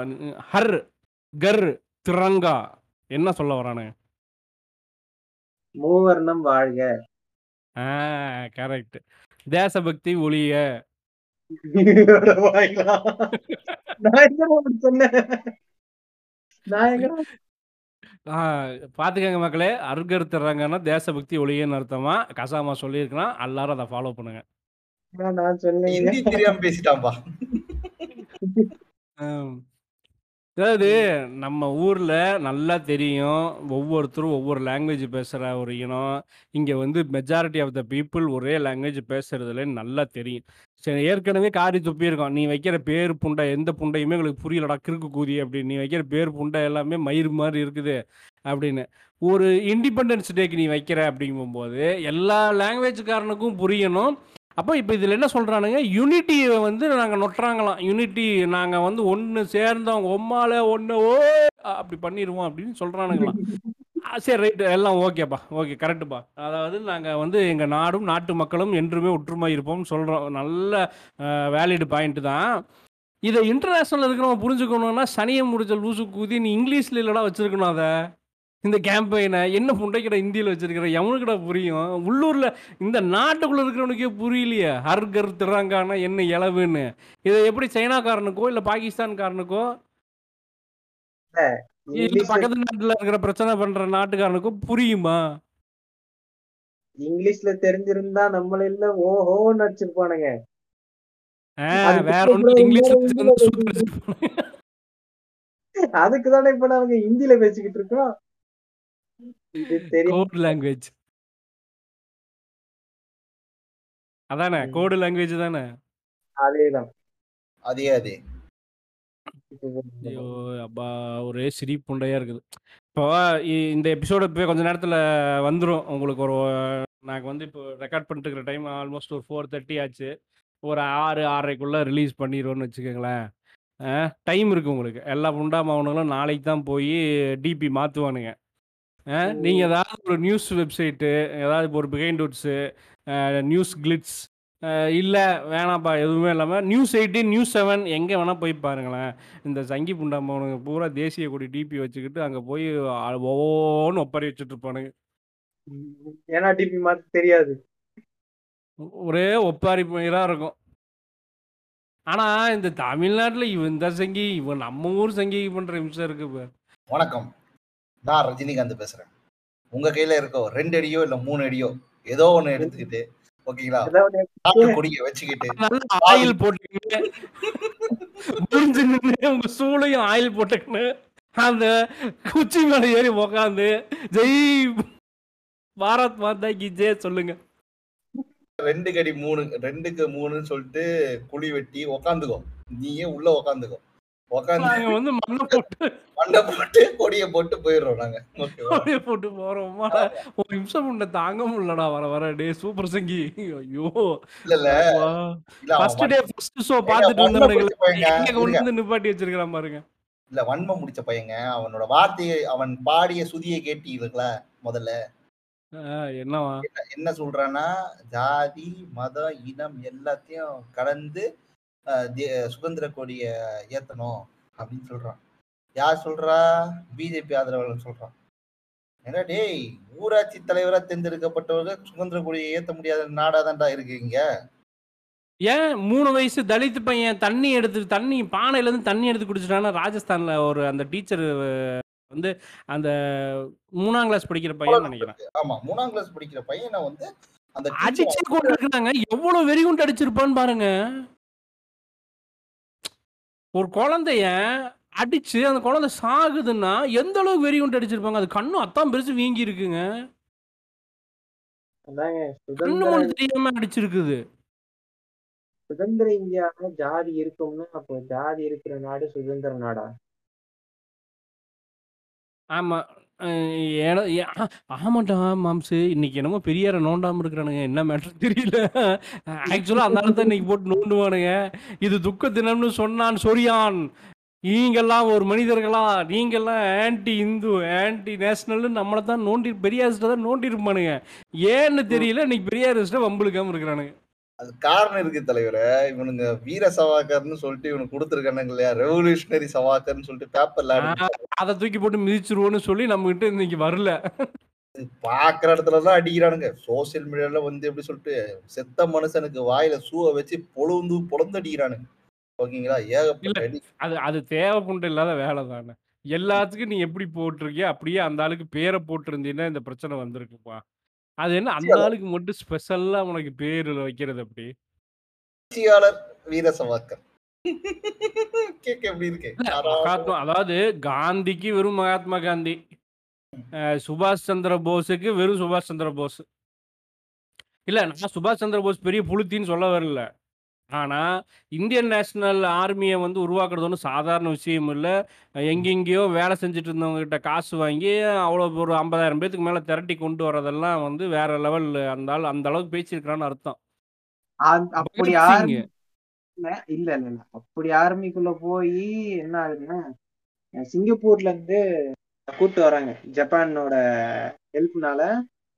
ஹர் கர் திரங்கா என்ன சொல்ல வரானு? மூவர்ணம் வாழ்க. ஆ கரெக்ட் தேசபக்தி ஒளிய. பாத்துக்கங்க மக்களே அருகர் தேசபக்தி ஒளியன்னு அர்த்தமா கசாமா சொல்லியிருக்கிறான் எல்லாரும் அதை ஃபாலோ பண்ணுங்க நான் சொன்னேன் பேசிட்டான்பா. அதாவது நம்ம ஊர்ல நல்லா தெரியும் ஒவ்வொருத்தரும் ஒவ்வொரு லாங்குவேஜ் பேசுற ஒரு இனம் இங்க வந்து மெஜாரிட்டி ஆஃப் த பீப்புள் ஒரே லாங்குவேஜ் பேசுறதுல நல்லா தெரியும் சரி ஏற்கனவே காரி துப்பியிருக்கோம் நீ வைக்கிற பேர் புண்டை எந்த புண்டையுமே எங்களுக்கு புரியலடா கிறுக்கு கூதி அப்படின்னு. நீ வைக்கிற பேர் புண்டை எல்லாமே மயிர் மாதிரி இருக்குது அப்படின்னு. ஒரு இண்டிபெண்டன்ஸ் டேக்கு நீ வைக்கிற அப்படிங்கும்போது எல்லா லாங்குவேஜ்காரனுக்கும் புரியணும். அப்போ இப்போ இதில் என்ன சொல்கிறானுங்க யூனிட்டியை வந்து நாங்கள் நொட்டுறாங்களாம். யூனிட்டி நாங்கள் வந்து ஒன்று சேர்ந்தவங்க ஒம்மால ஒன்று ஓ அப்படி பண்ணிடுவோம் அப்படின்னு சொல்கிறானுங்களாம் சரி ரைட்டு. எல்லாம் ஓகேப்பா. ஓகே கரெக்டுப்பா அதாவது நாங்கள் வந்து எங்கள் நாடும் நாட்டு மக்களும் என்றுமே ஒற்றுமை இருப்போம்னு சொல்கிறோம் நல்ல வேலிடு பாயிண்ட் தான். இதை இன்டர்நேஷ்னல் இருக்கிறவங்க புரிஞ்சுக்கணும்னா சனியை முடிச்ச லூசு கூதி நீ இங்கிலீஷில் இல்லடா வச்சுருக்கணும் அதை. இந்த கேம்பெயினை என்ன புண்டைக்கிட இந்தியில் வச்சுருக்கிற எவனுக்கிட புரியும்? உள்ளூரில் இந்த நாட்டுக்குள்ளே இருக்கிறவனுக்கே புரியலையே. ஹர்கர் திறங்கானா என்ன இளவுன்னு. இதை எப்படி சைனாக்காரனுக்கோ இல்லை பாகிஸ்தான்காரனுக்கோ? பக்கத்து நாட்டுல இருக்கிற பிரச்சனை பண்ற நாட்டுக்காரனுக்கோ புரியுமா? இங்கிலீஷ்ல தெரிஞ்சிருந்தா நம்மள எல்லாம் ஓஹோன்னு அடிச்சிருப்பானுங்க. வேற ஒன்றும் இங்கிலீஷ்ல. அதுக்கு தானே இப்ப நாங்க ஹிந்தில பேசிக்கிட்டு இருக்கோம். இது தெரியும் கோட் லாங்குவேஜ் அதானே. கோடு லாங்குவேஜ் தானே? அதேதான். அதே அதே. ஐயோ அப்பா ஒரே சிரிப்புண்டையா இருக்குது. இப்போ இ- இந்த எபிசோடு இப்போ கொஞ்ச நேரத்தில் வந்துடும் உங்களுக்கு ஒரு நாங்கள் வந்து இப்போ ரெக்கார்ட் பண்ணிட்டு இருக்கிற டைம் ஆல்மோஸ்ட் ஒரு ஃபோர் தேர்ட்டி ஆச்சு. ஒரு ஆறு ஆறரைக்குள்ளே ரிலீஸ் பண்ணிடுவோன்னு வச்சுக்கோங்களேன். டைம் இருக்குது உங்களுக்கு. எல்லா புண்டா மாவனங்களும் நாளைக்கு தான் போய் டிபி மாற்றுவானுங்க நீங்கள் ஏதாவது ஒரு நியூஸ் வெப்சைட்டு ஏதாவது இப்போ ஒரு பிகைண்ட் உட்ஸு நியூஸ் கிளிட்ஸ் இல்லை வேணாம்ப்பா எதுவுமே இல்லாமல் நியூஸ் எயிட்டீன் நியூஸ் செவன் எங்கே வேணால் போய் பாருங்களேன். இந்த சங்கி புண்டாமவனுங்க பூரா தேசிய கொடி டிபி வச்சுக்கிட்டு அங்கே போய் ஒவ்வொன்னு ஒப்பறி வச்சுட்டு இருப்பானுங்க. ஏன்னா டிபி மாத்த தெரியாது. ஒரே ஒப்பாரி பயிராக இருக்கும். ஆனால் இந்த தமிழ்நாட்டில் இவன் இந்த சங்கி இவன் நம்ம ஊர் சங்கி பண்ணுற நிமிஷம் இருக்கு இப்போ வணக்கம். நான் ரஜினிகாந்த் பேசுறேன். உங்க கையில இருக்க ஒரு ரெண்டு அடியோ இல்ல மூணு அடியோ ஏதோ ஒண்ணு எடுத்துக்கிட்டு ஓகேங்களா? கொடியை வச்சுக்கிட்டு. ஆயில் போட்டுக்கிட்டு. உங்க சூளையும் ஆயில் போட்டுக்கின்னு அந்த குச்சி மேல ஏறி உக்காந்து ஜெய் பாரத் மாதா கி ஜெய் சொல்லுங்க. ரெண்டு கடி மூணு ரெண்டுக்கு மூணுன்னு சொல்லிட்டு குழி வெட்டி உக்காந்துக்கோ. நீயே உள்ள உக்காந்துக்கோ. உக்காந்து நாங்க வந்து மண்ணை போட்டு மண்டை போட்டு கொடியை போட்டு போயிடுறோம் நாங்க. போட்டு போறோம். ஒரு நிமிஷம் உன்னை தாங்க முடியலடா வர வர. டே சூப்பர் சங்கி. ஐயோ. இல்ல இல்ல. ஃபர்ஸ்ட் டே ஃபர்ஸ்ட் ஷோ பார்த்துட்டு கொண்டு. வந்து நிப்பாட்டி வச்சிருக்கான் பாருங்க. இல்ல வன்மம் முடிச்ச பையங்க. அவனோட வார்த்தையை அவன் பாடிய சுதியை கேட்டீங்களா முதல்ல. என்னவா? என்ன சொல்றான்னா ஜாதி மதம் இனம் எல்லாத்தையும் கடந்து சுதந்திர கொடிய ஏத்தணும் அப்படின்னு சொல்றான். யார் சொல்றா? பிஜேபி ஆதரவாளர் சொல்றான். ஏன்னா டேய் ஊராட்சி தலைவரா தேர்ந்தெடுக்கப்பட்டவர்கள் சுதந்திர கொடியை ஏத்த முடியாத நாடாதான்டா இருக்கீங்க. ஏன் மூணு வயசு தலித் பையன் தண்ணி எடுத்து தண்ணி பானையில இருந்து தண்ணி எடுத்து குடிச்சிட்டானா ராஜஸ்தான்ல ஒரு அந்த டீச்சர் வந்து அந்த மூணாம் கிளாஸ் படிக்கிற பையன் நினைக்கிறேன். ஆமா மூணாம் கிளாஸ் படிக்கிற பையனை வந்து அந்த அடிச்சு கொண்டு இருக்காங்க எவ்வளவு வெறிகுண்டு அடிச்சிருப்பான்னு பாருங்க. ஒரு குழந்தைய அடிச்சு அந்த குழந்தை சாகுதுன்னா எந்த அளவுக்கு வெறிகுண்டு அடிச்சிருப்பாங்க? அது கண்ணும் அத்தான் பெருசு வீங்கி இருக்குங்க. கண்ணு மொழி தெரியாம அடிச்சிருக்குது. சுதந்திர இந்தியாவுல ஜாதி இருக்கும்னா அப்போ ஜாதி இருக்கிற நாடு சுதந்திர நாடா? ஆமா. அஹ் ஆமாட்டா மாம்சு. இன்னைக்கு என்னமோ பெரியார நோண்டாம இருக்கிறானுங்க. என்ன மேட்ரு தெரியல. ஆக்சுவலா அந்த தான் இன்னைக்கு போட்டு நோண்டுவானுங்க. இது துக்க தினம்னு சொன்னான் சொரியான். நீங்கெல்லாம் ஒரு மனிதர்களா? நீங்கெல்லாம் ஆன்டி இந்து ஆன்டி நேஷனல்னு நம்மளை தான் நோண்டி பெரியாரிஸ்ட தான் நோண்டி இருப்பானுங்க ஏன்னு தெரியல இன்னைக்கு பெரியாரிஸ்ட வம்புழுக்காம இருக்கிறானுங்க. அது காரணம் இருக்கு தலைவரே. இவனுங்க வீர சவாக்கர்னு சொல்லிட்டு இவனுக்கு கொடுத்துருக்கானுங்க இல்லையா? ரெவல்யூஷனரி சவாக்கர்னு சொல்லிட்டு பேப்பர்ல அதை தூக்கி போட்டு மிதிச்சிருவோன்னு சொல்லி நம்ம கிட்ட இன்னைக்கு வரல. பாக்குற இடத்துலதான் அடிக்கிறானுங்க. சோசியல் மீடியால வந்து எப்படி சொல்லிட்டு செத்த மனுஷனுக்கு வாயில சூவை வச்சு பொழுந்து பொழந்து அடிக்கிறானுங்க. ஓகேங்களா? ஏகப்பட்ட அது அது தேவைப்பண்டு இல்லாத வேலை தானே. எல்லாத்துக்கும் நீ எப்படி போட்டிருக்கியோ அப்படியே அந்த ஆளுக்கு பேரை போட்டிருந்தீங்கன்னா இந்த பிரச்சனை வந்திருக்குப்பா. அது என்ன அந்த ஆளுக்கு மட்டும் ஸ்பெஷல்லா உனக்கு பேர் வைக்கிறது அப்படி? வீர சவாக்கர். மகாத்மா அதாவது காந்திக்கு வெறும் மகாத்மா காந்தி. சுபாஷ் சந்திர போஸுக்கு வெறும் சுபாஷ் சந்திர போஸ். இல்ல நான் சுபாஷ் சந்திர போஸ் பெரிய புளுத்தின்னு சொல்ல வரல. ஆனா இந்தியன் நேஷனல் ஆர்மியை வந்து உருவாக்குறது ஒன்றும் சாதாரண விஷயம் இல்லை. எங்கெங்கேயோ வேலை செஞ்சுட்டு இருந்தவங்க கிட்ட காசு வாங்கி அவ்வளோ ஒரு ஐம்பதாயிரம் பேத்துக்கு மேலே திரட்டி கொண்டு வரதெல்லாம் வந்து வேற லெவல் அந்த ஆள் அந்த அளவுக்கு பேசியிருக்கிறான்னு அர்த்தம். அப்படி. ஆர்மி இல்ல இல்ல இல்ல அப்படி ஆர்மிக்குள்ள போய் என்ன ஆகுதுன்னா சிங்கப்பூர்ல இருந்து கூட்டு வராங்க. ஜப்பானோட ஹெல்ப்னால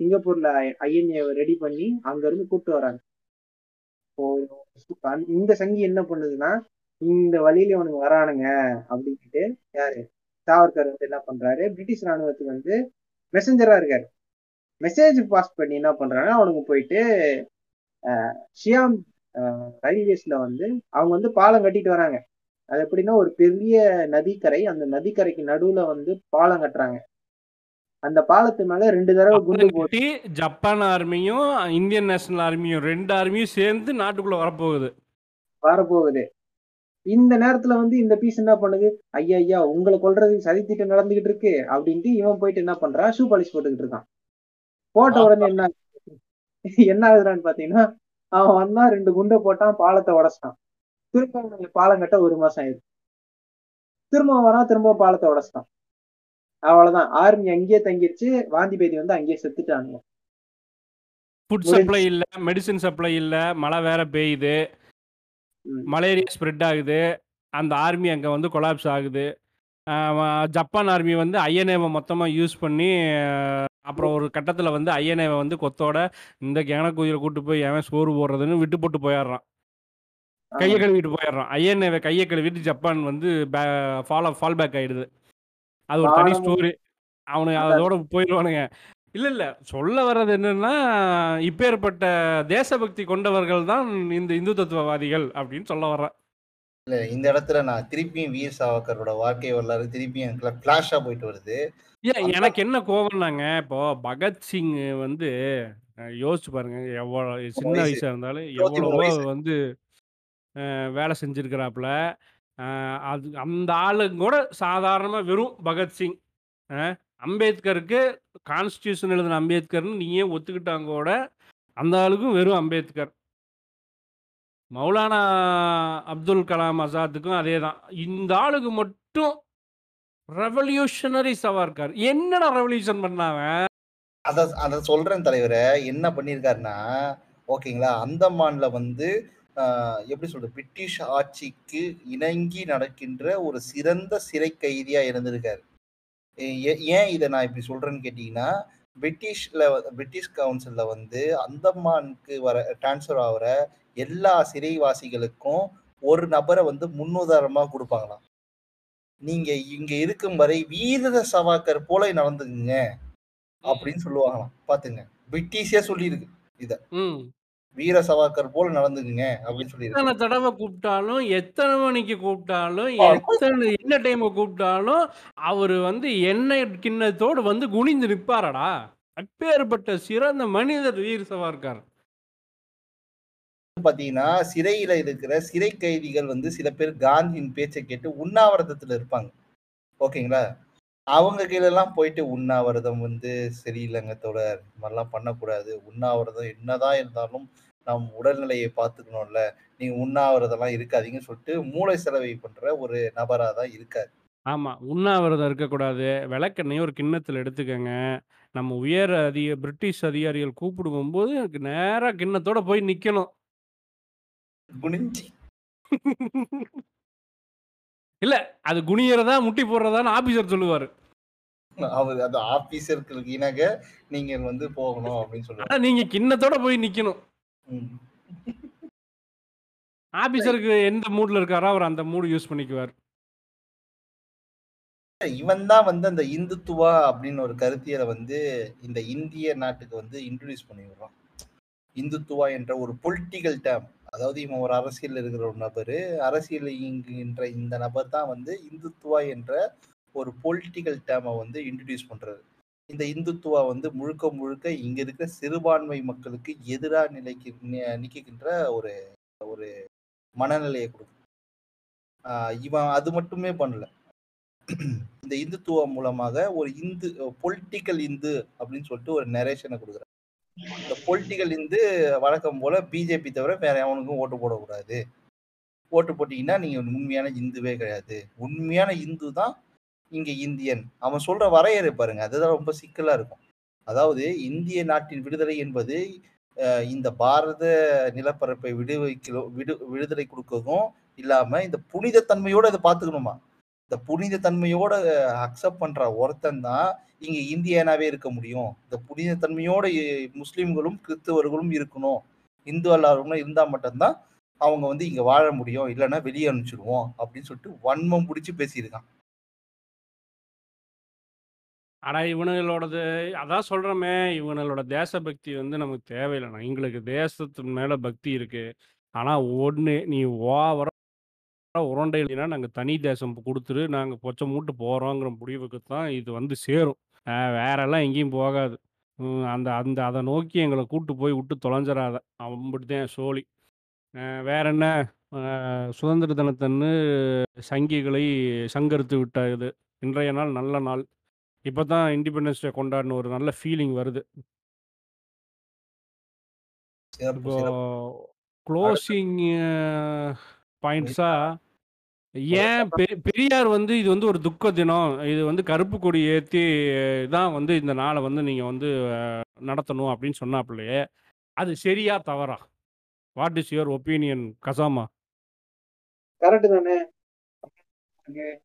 சிங்கப்பூர்ல ஐஎன்ஏ ரெடி பண்ணி அங்க இருந்து கூட்டு வராங்க. இப்போ இந்த சங்கி என்ன பண்ணுதுன்னா இந்த வழியில இவனுக்கு வரானுங்க அப்படின்ட்டு யாரு? சாவர்கர் வந்து என்ன பண்றாரு? பிரிட்டிஷ் ராணுவத்துக்கு வந்து மெசஞ்சரா இருக்காரு. மெசேஜ் பாஸ் பண்ணி என்ன பண்றாங்க அவனுக்கு போயிட்டு ஷியாம் ரயில்வேஸ்ல வந்து அவங்க வந்து பாலம் கட்டிட்டு வராங்க. அது எப்படின்னா ஒரு பெரிய நதிக்கரை அந்த நதிக்கரைக்கு நடுவுல வந்து பாலம் கட்டுறாங்க. அந்த பாலத்து மேல ரெண்டு தடவை குண்டு போட்டு ஜப்பான் ஆர்மியும் இந்தியன் நேஷனல் ஆர்மியும் ரெண்டு ஆர்மியும் சேர்ந்து நாட்டுக்குள்ள வரப்போகுது. வரப்போகுது. இந்த நேரத்துல வந்து இந்த பீஸ் என்ன பண்ணுது? ஐயா ஐயா உங்களை கொல்றதுக்கு சதித்திட்டம் நடந்துகிட்டு இருக்கு அப்படின்ட்டு இவன் போயிட்டு என்ன பண்றான் ஷூ பாலிஷ் போட்டுக்கிட்டு இருக்கான். போட்ட உடனே என்ன என்ன ஆகுதுறான்னு பாத்தீங்கன்னா அவன் வந்தா ரெண்டு குண்டை போட்டான் பாலத்தை உடைச்சிட்டான். திரும்ப பாலம் கட்ட ஒரு மாசம் ஆயிடுச்சு திரும்ப வரான் திரும்ப பாலத்தை உடைச்சிட்டான். அவ்வளவுதான். ஆர்மி அங்கேயே தங்கிருச்சு வாந்தி பேதி வந்து அங்கேயே செத்துட்டானுங்க. ஃபுட். சப்ளை இல்ல மெடிசின் சப்ளை இல்ல மழை வேற பெய்யுது. மலேரியா ஸ்ப்ரெட் ஆகுது. அந்த ஆர்மி அங்க வந்து கொலாப்ஸ் ஆகுது. ஜப்பான் ஆர்மி வந்து ஐஎன்ஏவை மொத்தமாக யூஸ் பண்ணி அப்புறம் ஒரு கட்டத்தில் வந்து ஐஎன்ஏவை வந்து கொத்தோட இந்த கேனக்குயிரை கூட்டு போய் எவன் சோறு போடுறதுன்னு விட்டு போட்டு போயிடுறான். கையை கழுவிட்டு போயிடுறான். ஐஎன்ஏவை கையை கழுவிட்டு ஜப்பான் வந்து ஃபாலோ ஃபால் பேக் ஆயிடுது. அது ஒரு தனி ஸ்டோரி அவனுக்கு அதோட போயிடுவானுங்க இல்ல இல்ல. சொல்ல வர்றது என்னன்னா இப்பேற்பட்ட தேசபக்தி கொண்டவர்கள் தான் இந்த இந்து தத்துவவாதிகள் அப்படின்னு சொல்ல வர்றேன். இல்ல இந்த இடத்துல நான் திருப்பியும் வீர் சாவக்கரோட வாழ்க்கை வரலாறு திருப்பியும் எனக்கு போயிட்டு வருது. ஏன் எனக்கு என்ன கோவம்னாங்க இப்போ பகத்சிங் வந்து யோசிச்சு பாருங்க எவ்வளவு சின்ன வயசு. இருந்தாலும் எவ்வளவோ. வந்து வேலை செஞ்சிருக்கிறாப்புல. அது அந்த ஆளுங்க கூட சாதாரணமாக வெறும் பகத்சிங் அம்பேத்கருக்கு கான்ஸ்டியூஷன் எழுதின அம்பேத்கர்னு நீயே ஒத்துக்கிட்டாங்க கூட அந்த ஆளுக்கும் வெறும் அம்பேத்கர். மௌலானா அப்துல் கலாம் ஆசாத்துக்கும் அதே தான். இந்த ஆளுக்கு மட்டும் ரெவல்யூஷனரி சவார்கார் என்னடா ரெவல்யூஷன் பண்ணாவன் அதை அதை சொல்கிறேன் தலைவரை என்ன பண்ணியிருக்காருன்னா ஓகேங்களா அந்தமான்ல வந்து எப்படி சொல்றது? பிரிட்டிஷ் ஆட்சிக்கு இணங்கி நடக்கின்ற ஒரு சிறந்த சிறை கைதியா இருந்திருக்காரு ஏன் இதை நான் இப்படி சொல்றேன்னு கேட்டீங்கன்னா பிரிட்டிஷ்ல பிரிட்டிஷ் கவுன்சில்ல வந்து அந்தமானுக்கு வர டிரான்ஸ்ஃபர் ஆகிற எல்லா சிறைவாசிகளுக்கும் ஒரு நபரை வந்து முன்னுதாரணமா கொடுப்பாங்களாம். நீங்க இங்க இருக்கும் வரை வீர சவாக்கர் போல நடந்துக்குங்க அப்படின்னு சொல்லுவாங்களாம். பாத்துங்க பிரிட்டிஷே சொல்லியிருக்கு ம். வீர சவாக்கர் போல நடந்துக்குங்க அப்படின்னு சொல்லியிருக்கு எத்தனை தடவை கூப்பிட்டாலும் எத்தனை மணிக்கு கூப்பிட்டாலும். எத்தனை என்ன டைம் கூப்பிட்டாலும் அவர் வந்து எண்ணெய் கிண்ணத்தோடு வந்து குனிந்து நிற்பாரடா அப்பேற்பட்ட சிறந்த மனிதர் வீர் சவார்கார் பாத்தீங்கன்னா சிறையில இருக்கிற சிறை கைதிகள் வந்து சில பேர் காந்தியின் பேச்சை கேட்டு உண்ணாவிரதத்துல இருப்பாங்க. ஓகேங்களா? அவங்க கீழ எல்லாம் போயிட்டு உண்ணாவிரதம் வந்து சரியில்லைங்க தோழர். இந்த மாதிரிலாம் பண்ணக்கூடாது. உண்ணாவிரதம் என்னதான் இருந்தாலும் நம் உடல்நிலையை பார்த்துக்கணும்ல நீங்க உண்ணாவிரதம்லாம் இருக்காதீங்கன்னு சொல்லிட்டு மூளை செலவை பண்ற ஒரு நபரா தான் இருக்காரு ஆமா. உண்ணாவிரதம் இருக்கக்கூடாது. விளக்கெண்ணெய ஒரு கிண்ணத்துல எடுத்துக்கங்க. நம்ம உயர் அதிக பிரிட்டிஷ் அதிகாரிகள் கூப்பிடும்போது எனக்கு நேரா கிண்ணத்தோட போய் நிக்கணும். குனிஞ்சி இல்ல. அது குனியறதா, முட்டி போடுறதான்னு ஆபீசர் சொல்லுவாரு. அவர் அந்த ஆபீசர்களுக்கு இணங்க நீங்க வந்து போகணும் அப்படின்னு சொல்லுவாங்க ஆனா நீங்க கிண்ணத்தோட போய் நிக்கணும். ம். ஆபீசருக்கு எந்த மூட்ல இருக்காரோ அவர் அந்த மூடு யூஸ் பண்ணிக்குவார். இவன் தான் வந்து அந்த இந்துத்துவா அப்படின்னு ஒரு கருத்தியலை வந்து இந்த இந்திய நாட்டுக்கு வந்து இன்ட்ரடியூஸ் பண்ணி விடுறான் இந்துத்துவா என்ற ஒரு பொலிட்டிக்கல் டேம் அதாவது இவன் ஒரு அரசியல் இருக்கிற ஒரு நபர் அரசியல் இயங்குகின்ற இந்த நபர் தான் வந்து இந்துத்துவா என்ற ஒரு பொலிட்டிக்கல் டேமை வந்து இன்ட்ரடியூஸ் பண்றாரு இந்த இந்துத்துவா வந்து முழுக்க முழுக்க இங்க இருக்கிற சிறுபான்மை மக்களுக்கு எதிராக நிலைக்கு நிற்கின்ற நிக்கின்ற ஒரு ஒரு மனநிலையை கொடுக்கும். இவன் அது மட்டுமே பண்ணல. இந்த இந்துத்துவம் மூலமாக ஒரு இந்து பொலிட்டிக்கல் இந்து அப்படின்னு சொல்லிட்டு ஒரு நரேஷனை கொடுக்குறான் இந்த பொலிட்டிக்கல் இந்து வழக்கம் போல பிஜேபி தவிர வேற எவனுக்கும் ஓட்டு போடக்கூடாது. ஓட்டு போட்டீங்கன்னா நீங்க உண்மையான இந்துவே கிடையாது. உண்மையான இந்து தான் இங்க இந்தியன். அவன் சொல்ற வரையறை பாருங்க அதுதான் ரொம்ப சிக்கலா இருக்கும். அதாவது இந்திய நாட்டின் விடுதலை என்பது இந்த பாரத நிலப்பரப்பை விடுவிக்க விடு விடுதலை கொடுக்கவும் இல்லாம இந்த புனித தன்மையோட இதை பார்த்துக்கணுமா? இந்த புனித தன்மையோட அக்செப்ட் பண்ற ஒருத்தன் தான் இங்க இந்தியனாவே இருக்க முடியும். இந்த புனித தன்மையோட இ- முஸ்லிம்களும் இருக்கணும். இந்து அல்லாதவங்களும் இருந்தா மட்டும்தான் அவங்க வந்து இங்க வாழ முடியும். இல்லைன்னா வெளியே அனுப்பிச்சிடுவோம். அப்படின்னு சொல்லிட்டு வன்மம் பிடிச்சி பேசியிருக்கான். ஆனா இவனுங்களோடது அதான் சொல்றோமே இவனுங்களோட தேசபக்தி வந்து நமக்கு தேவையில்லைண்ணா எங்களுக்கு தேசத்து மேல பக்தி இருக்கு. ஆனா ஒண்ணு நீ ஓவரா உருண்டை இல்லைன்னா நாங்க தனி தேசம் கொடுத்துரு நாங்க பொச்சை மூட்டு போறோங்கிற முடிவுக்கு தான் இது வந்து சேரும். வேறெல்லாம் வேற எல்லாம் எங்கேயும் போகாது. அந்த அந்த அதை நோக்கி எங்களை கூட்டு போய் விட்டு தொலைஞ்சிடாத அப்படித்தான் சோழி. வேற என்ன? சுதந்திர தினத்தன்னு சங்கிகளை சங்கரித்து விட்ட இது இன்றைய நாள் நல்ல நாள். இப்போ தான் இண்டிபெண்டன்ஸ் டே கொண்டாடின ஒரு நல்ல ஃபீலிங் வருது. சிறப்பு இப்போ சிறப்பு. க்ளோசிங் பாயிண்ட்ஸா ஏன் பெரி- பெரியார் வந்து இது வந்து ஒரு துக்க தினம். இது வந்து கருப்பு கொடி ஏற்றி தான் வந்து இந்த நாளை வந்து நீங்கள் வந்து அஹ், நடத்தணும் அப்படின்னு சொன்னாப்புலையே அது சரியா தவறா? வாட் இஸ் யுவர் ஒப்பீனியன் கசாமா? கரெக்ட் தானே கரெக்டா தான் கரெக்ட் சொல்லியிருக்காரு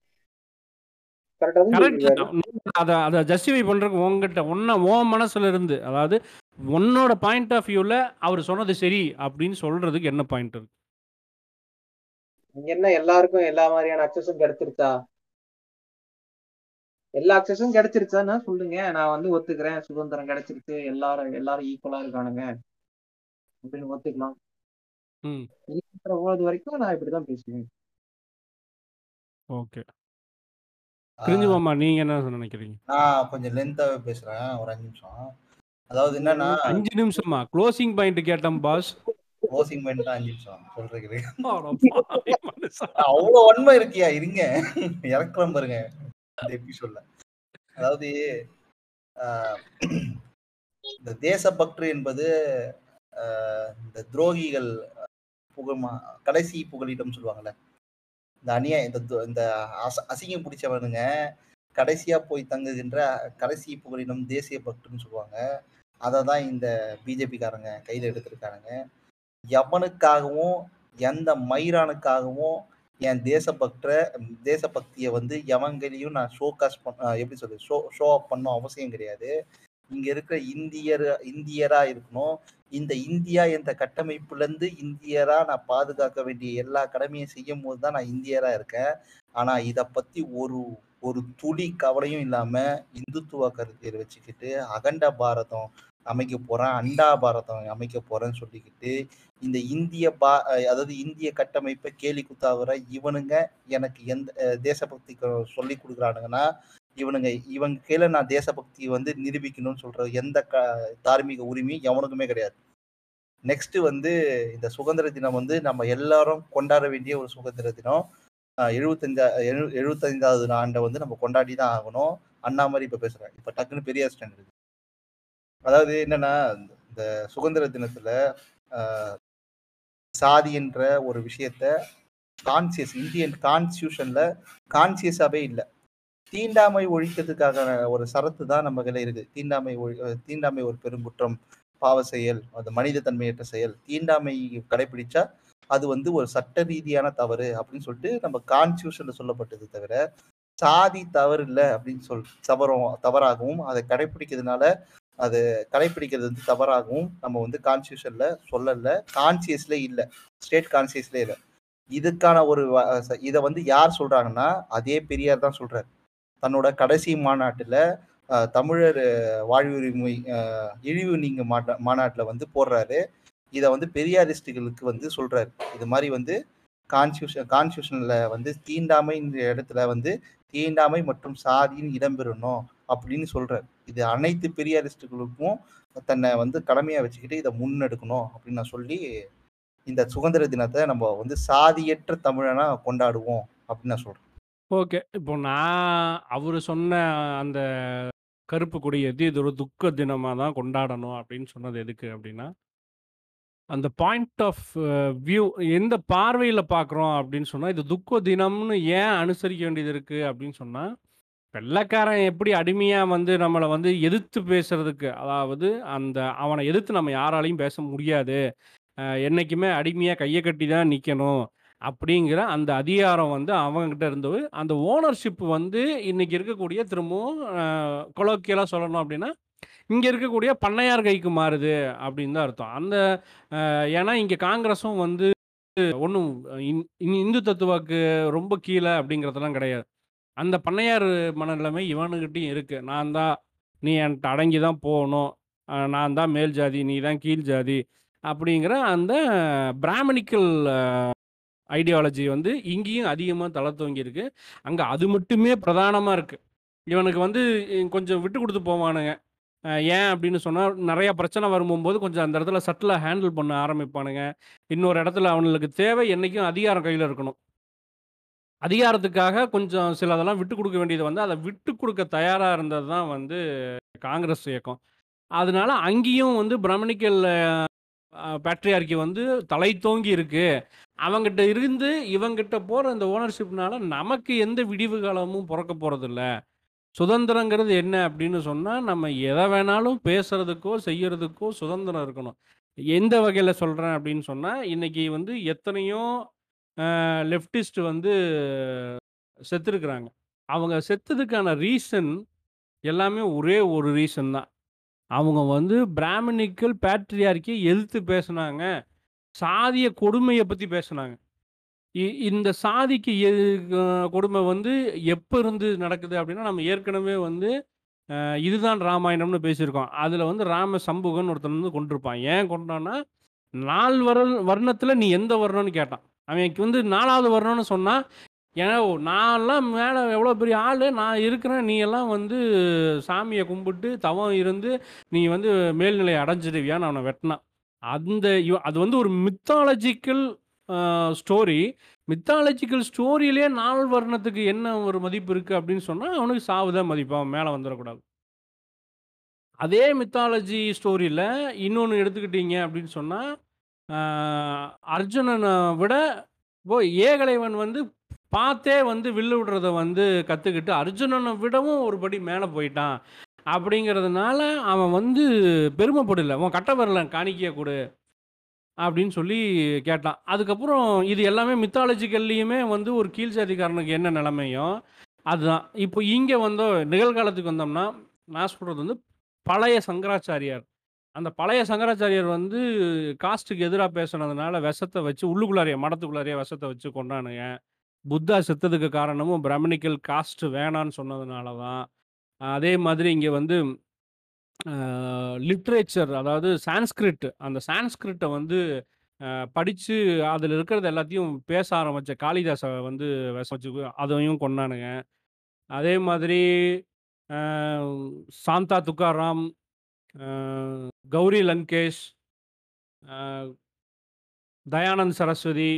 அதை அதை ஜஸ்டிஃபை பண்ணுறதுக்கு உங்ககிட்ட ஒன்ன உன் மனசுல இருந்து அதாவது உன்னோட பாயிண்ட் ஆஃப் வியூவில் அவர் சொன்னது சரி அப்படின்னு சொல்றதுக்கு என்ன பாயிண்ட் இருக்கு? என்ன எல்லாருக்கும் எல்லா மாதிரியான அக்சஸும் கிடைச்சிருச்சா? எல்லா அக்சஸும் கிடைச்சிருச்சான்னா சொல்லுங்க. நான் வந்து ஒத்துக்கிறேன். சுதந்திரம் கிடைச்சிருச்சு. எல்லாரும் எல்லாரும் ஈக்குவலா இருக்கானுங்க. அப்படின்னு ஒத்துக்கலாம். போது வரைக்கும் நான் இப்படிதான் பேசுவேன். ஓகே. கிரிஞ்சு மாமா நீங்க என்ன நினைக்கிறீங்க? நான் கொஞ்சம் லென்த்தாவே பேசுறேன் ஒரு அஞ்சு நிமிஷம். அதாவது என்னன்னா அஞ்சு நிமிஷமா க்ளோசிங் பாயிண்ட் கேட்டேன் பாஸ் க்ளோசிங் பண்ணிட்டு அஞ்சு நிமிஷம். சொல்றீங்க அவ்வளவு வன்மை இருக்கியா? இருங்க. இறக்குறோம் பாருங்க. இந்த எபிசோட்ல அதாவது இந்த தேசப்பற்று என்பது இந்த துரோகிகள் புகழ் கடைசி புகலிடம் சொல்லுவாங்கல்ல. இந்த அணியா இந்த இந்த அச- அசிங்கம் பிடிச்சவனுங்க கடைசியா போய் தங்குகின்ற கடைசி புகழினம் தேசிய பக்துன்னு சொல்லுவாங்க. அதை தான் இந்த பிஜேபிக்காரங்க கையில் எடுத்திருக்காருங்க எடுத்திருக்கானுங்க. எவனுக்காகவும் எந்த மயிரானுக்காகவும் என் தேசபக்த தேசபக்தியை வந்து எவங்களையும் நான் ஷோ பண்ண எப்படி சொல்றது ஷோ ஷோ அப் பண்ணும் அவசியம் கிடையாது. இங்க இருக்கிற இந்தியர் இந்தியரா இருக்கணும். இந்த இந்தியா என்ற கட்டமைப்புல இருந்து இந்தியரா நான் பாதுகாக்க வேண்டிய எல்லா கடமையும் செய்யும் போது தான் நான் இந்தியரா இருக்கேன். ஆனா இத பத்தி ஒரு ஒரு துளி கவலையும் இல்லாம இந்துத்துவ கருத்தியல் வச்சுக்கிட்டு அகண்ட பாரதம் அமைக்க போறேன் அண்டா பாரதம் அமைக்க போறேன்னு சொல்லிக்கிட்டு இந்த இந்திய பா அதாவது இந்திய கட்டமைப்பை கேலி குத்தாகிற இவனுங்க எனக்கு எந்த தேசபக்தி சொல்லி கொடுக்குறானுங்கன்னா இவனுங்க இவங்க கீழே நான் தேசபக்தி வந்து நிரூபிக்கணும்னு சொல்ற எந்த க தார்மீக உரிமையும் எவனுக்குமே கிடையாது. நெக்ஸ்ட் வந்து இந்த சுதந்திர தினம் வந்து நம்ம எல்லாரும் கொண்டாட வேண்டிய ஒரு சுதந்திர தினம். எழுபத்தஞ்சா எழு எழுபத்தைந்தாவது ஆண்டை வந்து நம்ம கொண்டாடி தான் ஆகணும். அண்ணா மாதிரி இப்ப பேசுறேன் இப்ப டக்குன்னு பெரியார் ஸ்டாண்டர்ட் அதாவது என்னன்னா இந்த சுதந்திர தினத்துல சாதின்ற சாதி என்ற ஒரு விஷயத்த கான்சியஸ் இந்தியன் கான்ஸ்டியூஷன்ல கான்சியஸாவே இல்லை. தீண்டாமை ஒழிக்கிறதுக்கான ஒரு சரத்து தான் நம்ம கையில இருக்கு. தீண்டாமை ஒழி தீண்டாமை ஒரு பெருங்குற்றம் பாவ செயல் அது மனித தன்மையற்ற செயல். தீண்டாமை கடைபிடிச்சா அது வந்து ஒரு சட்ட ரீதியான தவறு அப்படின்னு சொல்லிட்டு நம்ம கான்ஸ்டியூஷன்ல சொல்லப்பட்டது தவிர சாதி தவறு இல்லை அப்படின்னு சொல் தவறும் தவறாகவும் அதை கடைபிடிக்கிறதுனால அது கடைபிடிக்கிறது வந்து தவறாகவும் நம்ம வந்து கான்ஸ்டியூஷன்ல சொல்லல. கான்சியஸ்ல இல்லை. ஸ்டேட் கான்சியஸ்ல இல்லை. இதுக்கான ஒரு இதை வந்து யார் சொல்றாங்கன்னா அதே பெரியார் தான் சொல்றாரு. தன்னோட கடைசி மாநாட்டில் தமிழர் வாழ்வுரிமை இழிவு நீங்க மாட்ட மாநாட்டில் வந்து போடுறாரு. இதை வந்து பெரியாரிஸ்டுகளுக்கு வந்து சொல்றாரு. இது மாதிரி வந்து கான்ஸ்டியூஷன் கான்ஸ்டியூஷனில் வந்து தீண்டாமைன்ற இடத்துல வந்து தீண்டாமை மற்றும் சாதின்னு இடம்பெறணும் அப்படின்னு சொல்றாரு. இது அனைத்து பெரியாரிஸ்டுகளுக்கும் தன்னை வந்து கடமையாக வச்சுக்கிட்டு இதை முன்னெடுக்கணும் அப்படின்னு நான் சொல்லி இந்த சுதந்திர தினத்தை நம்ம வந்து சாதியற்ற தமிழனா கொண்டாடுவோம் அப்படின்னு நான் சொல்றேன். ஓகே. இப்போ நான் அவர் சொன்ன அந்த கருப்பு கொடி எது இது ஒரு துக்க தினமாக தான் கொண்டாடணும் அப்படின்னு சொன்னது எதுக்கு அப்படின்னா அந்த பாயிண்ட் ஆஃப் வியூ எந்த பார்வையில் பார்க்குறோம் அப்படின்னு சொன்னால் இது துக்க தினம்னு ஏன் அனுசரிக்க வேண்டியது இருக்குது அப்படின்னு சொன்னால் வெள்ளைக்காரன் எப்படி அடிமையாக வந்து நம்மளை வந்து எதிர்த்து பேசுறதுக்கு அதாவது அந்த அவனை எதிர்த்து நம்ம யாராலையும் பேச முடியாது. அஹ் என்னைக்குமே அடிமையாக கையை கட்டி தான் நிற்கணும் அப்படிங்கிற அந்த அதிகாரம் வந்து அவங்ககிட்ட இருந்தது. அந்த ஓனர்ஷிப் வந்து இன்னைக்கு இருக்கக்கூடிய திரும்பவும் கொலோக்கியலாக சொல்லணும் அப்படின்னா இங்கே இருக்கக்கூடிய பண்ணையார் கைக்கு மாறுது அப்படின்னு தான் அர்த்தம். அந்த ஏன்னா இங்கே காங்கிரஸும் வந்து ஒன்றும் இந்து தத்துவாக்கு ரொம்ப கீழே அப்படிங்கிறதெல்லாம் கிடையாது. அந்த பண்ணையார் மனநிலைமை இவனுக்கிட்டையும் இருக்குது நான் தான் நீ என்கிட்ட அடங்கி தான் போகணும். நான் தான் மேல் ஜாதி நீ தான் கீழ் ஜாதி அப்படிங்கிற அந்த பிராமணிக்கல் ஐடியாலஜி வந்து இங்கேயும் அதிகமாக தலை தோங்கியிருக்கு. இருக்கு அங்கே அது மட்டுமே பிரதானமாக இருக்குது இவனுக்கு வந்து கொஞ்சம் விட்டு கொடுத்து போவானுங்க. ஏன் அப்படின்னு சொன்னால் நிறைய பிரச்சனை வரும்போது கொஞ்சம் அந்த இடத்துல சட்டிலாக ஹேண்டில் பண்ண ஆரம்பிப்பானுங்க. இன்னொரு இடத்துல அவனுக்கு தேவை என்றைக்கும் அதிகாரம் கையில் இருக்கணும். அதிகாரத்துக்காக கொஞ்சம் சிலதெல்லாம் விட்டு கொடுக்க வேண்டியது வந்து அதை விட்டு கொடுக்க தயாராக இருந்தது தான் வந்து காங்கிரஸ் இயக்கம். அதனால அங்கேயும் வந்து பிரமணிக்கல் பேட்ரியார்கி வந்து தலை தோங்கி இருக்கு. அவங்கிட்ட இருந்து இவங்கிட்ட போற அந்த ஓனர்ஷிப்னால நமக்கு எந்த விடிவு காலமும் பிறக்க போறதில்ல. சுதந்திரங்கிறது என்ன அப்படின்னு சொன்னா நம்ம எதை வேணாலும் பேசுறதுக்கோ செய்யறதுக்கோ சுதந்திரம் இருக்கணும். எந்த வகையில் சொல்றேன் அப்படின்னு சொன்னா இன்னைக்கு வந்து எத்தனையோ லெஃப்டிஸ்ட் வந்து செத்துருக்குறாங்க. அவங்க செத்ததுக்கான ரீசன் எல்லாமே ஒரே ஒரு ரீசன் தான். அவங்க வந்து பிராமணிக்கல் பேட்ரியார்க்கியை எதிர்த்து பேசுனாங்க. சாதிய கொடுமையை பற்றி பேசுனாங்க. இ- இந்த சாதிக்கு எ- கொடுமை வந்து எப்போ இருந்து நடக்குது அப்படின்னா நம்ம ஏற்கனவே வந்து இதுதான் ராமாயணம்னு பேசியிருக்கோம். அதில் வந்து ராம சம்புகன் ஒருத்தன் வந்து கொண்டிருப்பான். ஏன் கொண்டான்னா நால் வர வர்ணத்தில் நீ எந்த வர்ணம்னு கேட்டான். அவனுக்கு வந்து நாலாவது வர்ணம்னு சொன்னால் ஏன்னா நான்லாம் மேலே எவ்வளோ பெரிய ஆள் நான் இருக்கிறேன் நீ எல்லாம் வந்து சாமியை கும்பிட்டு தவம் இருந்து நீ வந்து மேல்நிலை அடைஞ்சிடுவியான்னு அவனை வெட்டினான் அந்த அது வந்து ஒரு மித்தாலஜிக்கல் ஸ்டோரி மித்தாலஜிக்கல் ஸ்டோரியிலே நாள் வர்ணத்துக்கு என்ன ஒரு மதிப்பு இருக்குது அப்படின்னு சொன்னால் அவனுக்கு சாவுதான் மதிப்பு அவன் மேலே வந்துடக்கூடாது. அதே மித்தாலஜி ஸ்டோரியில் இன்னொன்று எடுத்துக்கிட்டீங்க அப்படின்னு சொன்னால் அர்ஜுனனை விட இப்போ ஏகலைவன் வந்து பார்த்தே வந்து வில்லு விடுறத வந்து கற்றுக்கிட்டு அர்ஜுனனை விடவும் ஒரு படி மேலே போயிட்டான். அப்படிங்கிறதுனால அவன் வந்து பெருமைப்படல. உன் கட்ட வரல காணிக்கைய கொடு அப்படின்னு சொல்லி கேட்டான். அதுக்கப்புறம் இது எல்லாமே மித்தாலஜிக்கல்லையுமே வந்து ஒரு கீழ் சாதிக்காரனுக்கு என்ன நிலைமையும் அதுதான். இப்போ இங்கே வந்தோ நிகழ்காலத்துக்கு வந்தோம்னா நான் சொல்கிறது வந்து பழைய சங்கராச்சாரியார். அந்த பழைய சங்கராச்சாரியார் வந்து காஸ்ட்டுக்கு எதிராக பேசுனதுனால விஷத்தை வச்சு உள்ளுக்குள்ளாரிய மடத்துக்குள்ளாரிய விஷத்தை வச்சு கொண்டானுங்க புத்தா செத்ததுக்கு காரணமும் பிரமணிக்கல் காஸ்ட் வேணான்னு சொன்னதுனால தான். அதே மாதிரி இங்கே வந்து லிட்ரேச்சர் அதாவது சான்ஸ்கிரிட் அந்த சான்ஸ்கிரிட்டை வந்து படித்து அதில் இருக்கிறது எல்லாத்தையும் பேச ஆரம்பித்த காளிதாசை வந்து வச்சு அதையும் கொண்டானுங்க. அதே மாதிரி சாந்தா துக்காராம் கௌரி லங்கேஷ் தயானந்த் சரஸ்வதி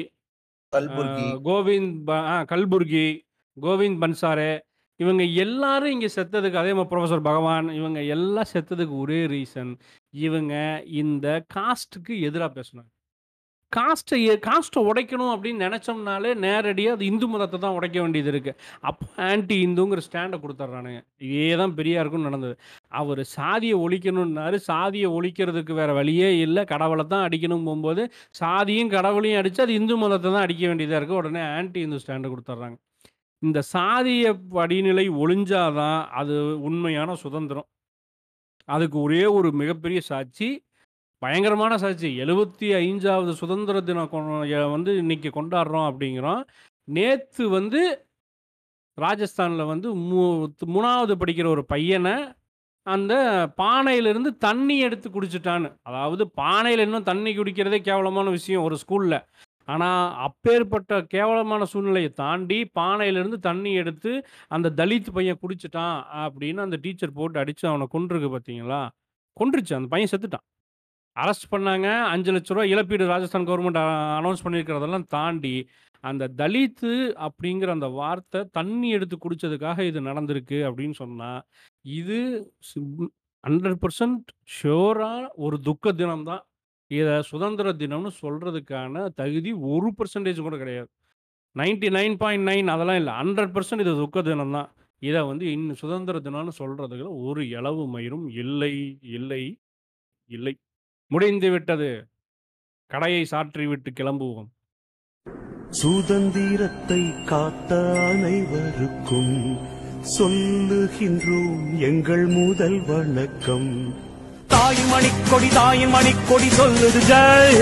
கல்புர்கி. கோவிந்த் ப- ஆ, கல்புர்கி கோவிந்த் பன்சாரே இவங்க எல்லாரும் இங்கே செத்ததுக்கு அதே மாதிரி ப்ரொஃபசர் பகவான் இவங்க எல்லாம் செத்ததுக்கு ஒரே ரீசன் இவங்க இந்த காஸ்ட்டுக்கு எதிராக பேசினாங்க. காஸ்ட்டை காஸ்ட்டை உடைக்கணும் அப்படின்னு நினச்சோம்னாலே நேரடியாக அது இந்து மதத்தை தான் உடைக்க வேண்டியது இருக்குது அப்போ ஆன்டி இந்துங்கிற ஸ்டாண்டை கொடுத்துட்றானுங்க இதே தான் பெரியாருக்கும் நடந்தது. அவர் சாதியை ஒழிக்கணும்னாரு சாதியை ஒழிக்கிறதுக்கு வேறு வழியே இல்லை. கடவுளை தான் அடிக்கணும் போகும்போது சாதியும் கடவுளையும் அடித்து அது இந்து மதத்தை தான் அடிக்க வேண்டியதாக இருக்குது உடனே ஆன்டி இந்து ஸ்டாண்டை கொடுத்துட்றாங்க இந்த சாதிய படிநிலை ஒழிஞ்சாதான் அது உண்மையான சுதந்திரம். அதுக்கு ஒரே ஒரு மிகப்பெரிய சாட்சி பயங்கரமான சாட்சி. எழுபத்தி ஐந்தாவது சுதந்திர தினம் கொ- வந்து இன்னைக்கு கொண்டாடுறோம் அப்படிங்கிறோம். நேற்று வந்து ராஜஸ்தானில் வந்து மூ மூணாவது படிக்கிற ஒரு பையனை அந்த பானையிலிருந்து தண்ணி எடுத்து குடிச்சிட்டான்னு. அதாவது பானையில் இன்னும் தண்ணி குடிக்கிறதே கேவலமான விஷயம் ஒரு ஸ்கூலில். ஆனால் அப்பேற்பட்ட கேவலமான சூழ்நிலையை தாண்டி பானையிலிருந்து தண்ணி எடுத்து அந்த தலித் பையன் குடிச்சிட்டான் அப்படின்னு அந்த டீச்சர் போட்டு அடித்து அவனை கொன்றுருக்கு பார்த்தீங்களா கொன்றுச்சு. அந்த பையன் செத்துட்டான். அரெஸ்ட் பண்ணாங்க. அஞ்சு லட்ச ரூபா இழப்பீடு ராஜஸ்தான் கவர்மெண்ட் அனௌன்ஸ் பண்ணியிருக்கிறதெல்லாம் தாண்டி அந்த தலித்து அப்படிங்கிற அந்த வார்த்தை தண்ணி எடுத்து குடிச்சதுக்காக இது நடந்திருக்கு அப்படின்னு சொன்னால் இது ஹண்ட்ரட் பர்சன்ட் ஷியோராக ஒரு துக்க தினம் தான் இதை சுதந்திர தினம்னு சொல்கிறதுக்கான தகுதி ஒரு பர்சன்டேஜ் கூட கிடையாது. நைன்டி நைன் பாயிண்ட் நைன் அதெல்லாம் இல்லை. ஹண்ட்ரட் பர்சன்ட் இது துக்க தினம் தான் இதை வந்து இன்னும் சுதந்திர தினம்னு சொல்கிறதுக்கு ஒரு இளவு மயிரும் இல்லை இல்லை இல்லை. முடிந்து விட்டது. கடையை சாற்றி விட்டு கிளம்புவோம். சுதந்திரத்தை காத்த அனைவருக்கும் சொல்லுகின்றோம் எங்கள் முதல் வணக்கம். தாயின் மணிக்கொடி தாயின் மணிக்கொடி சொல்லுது ஜெய்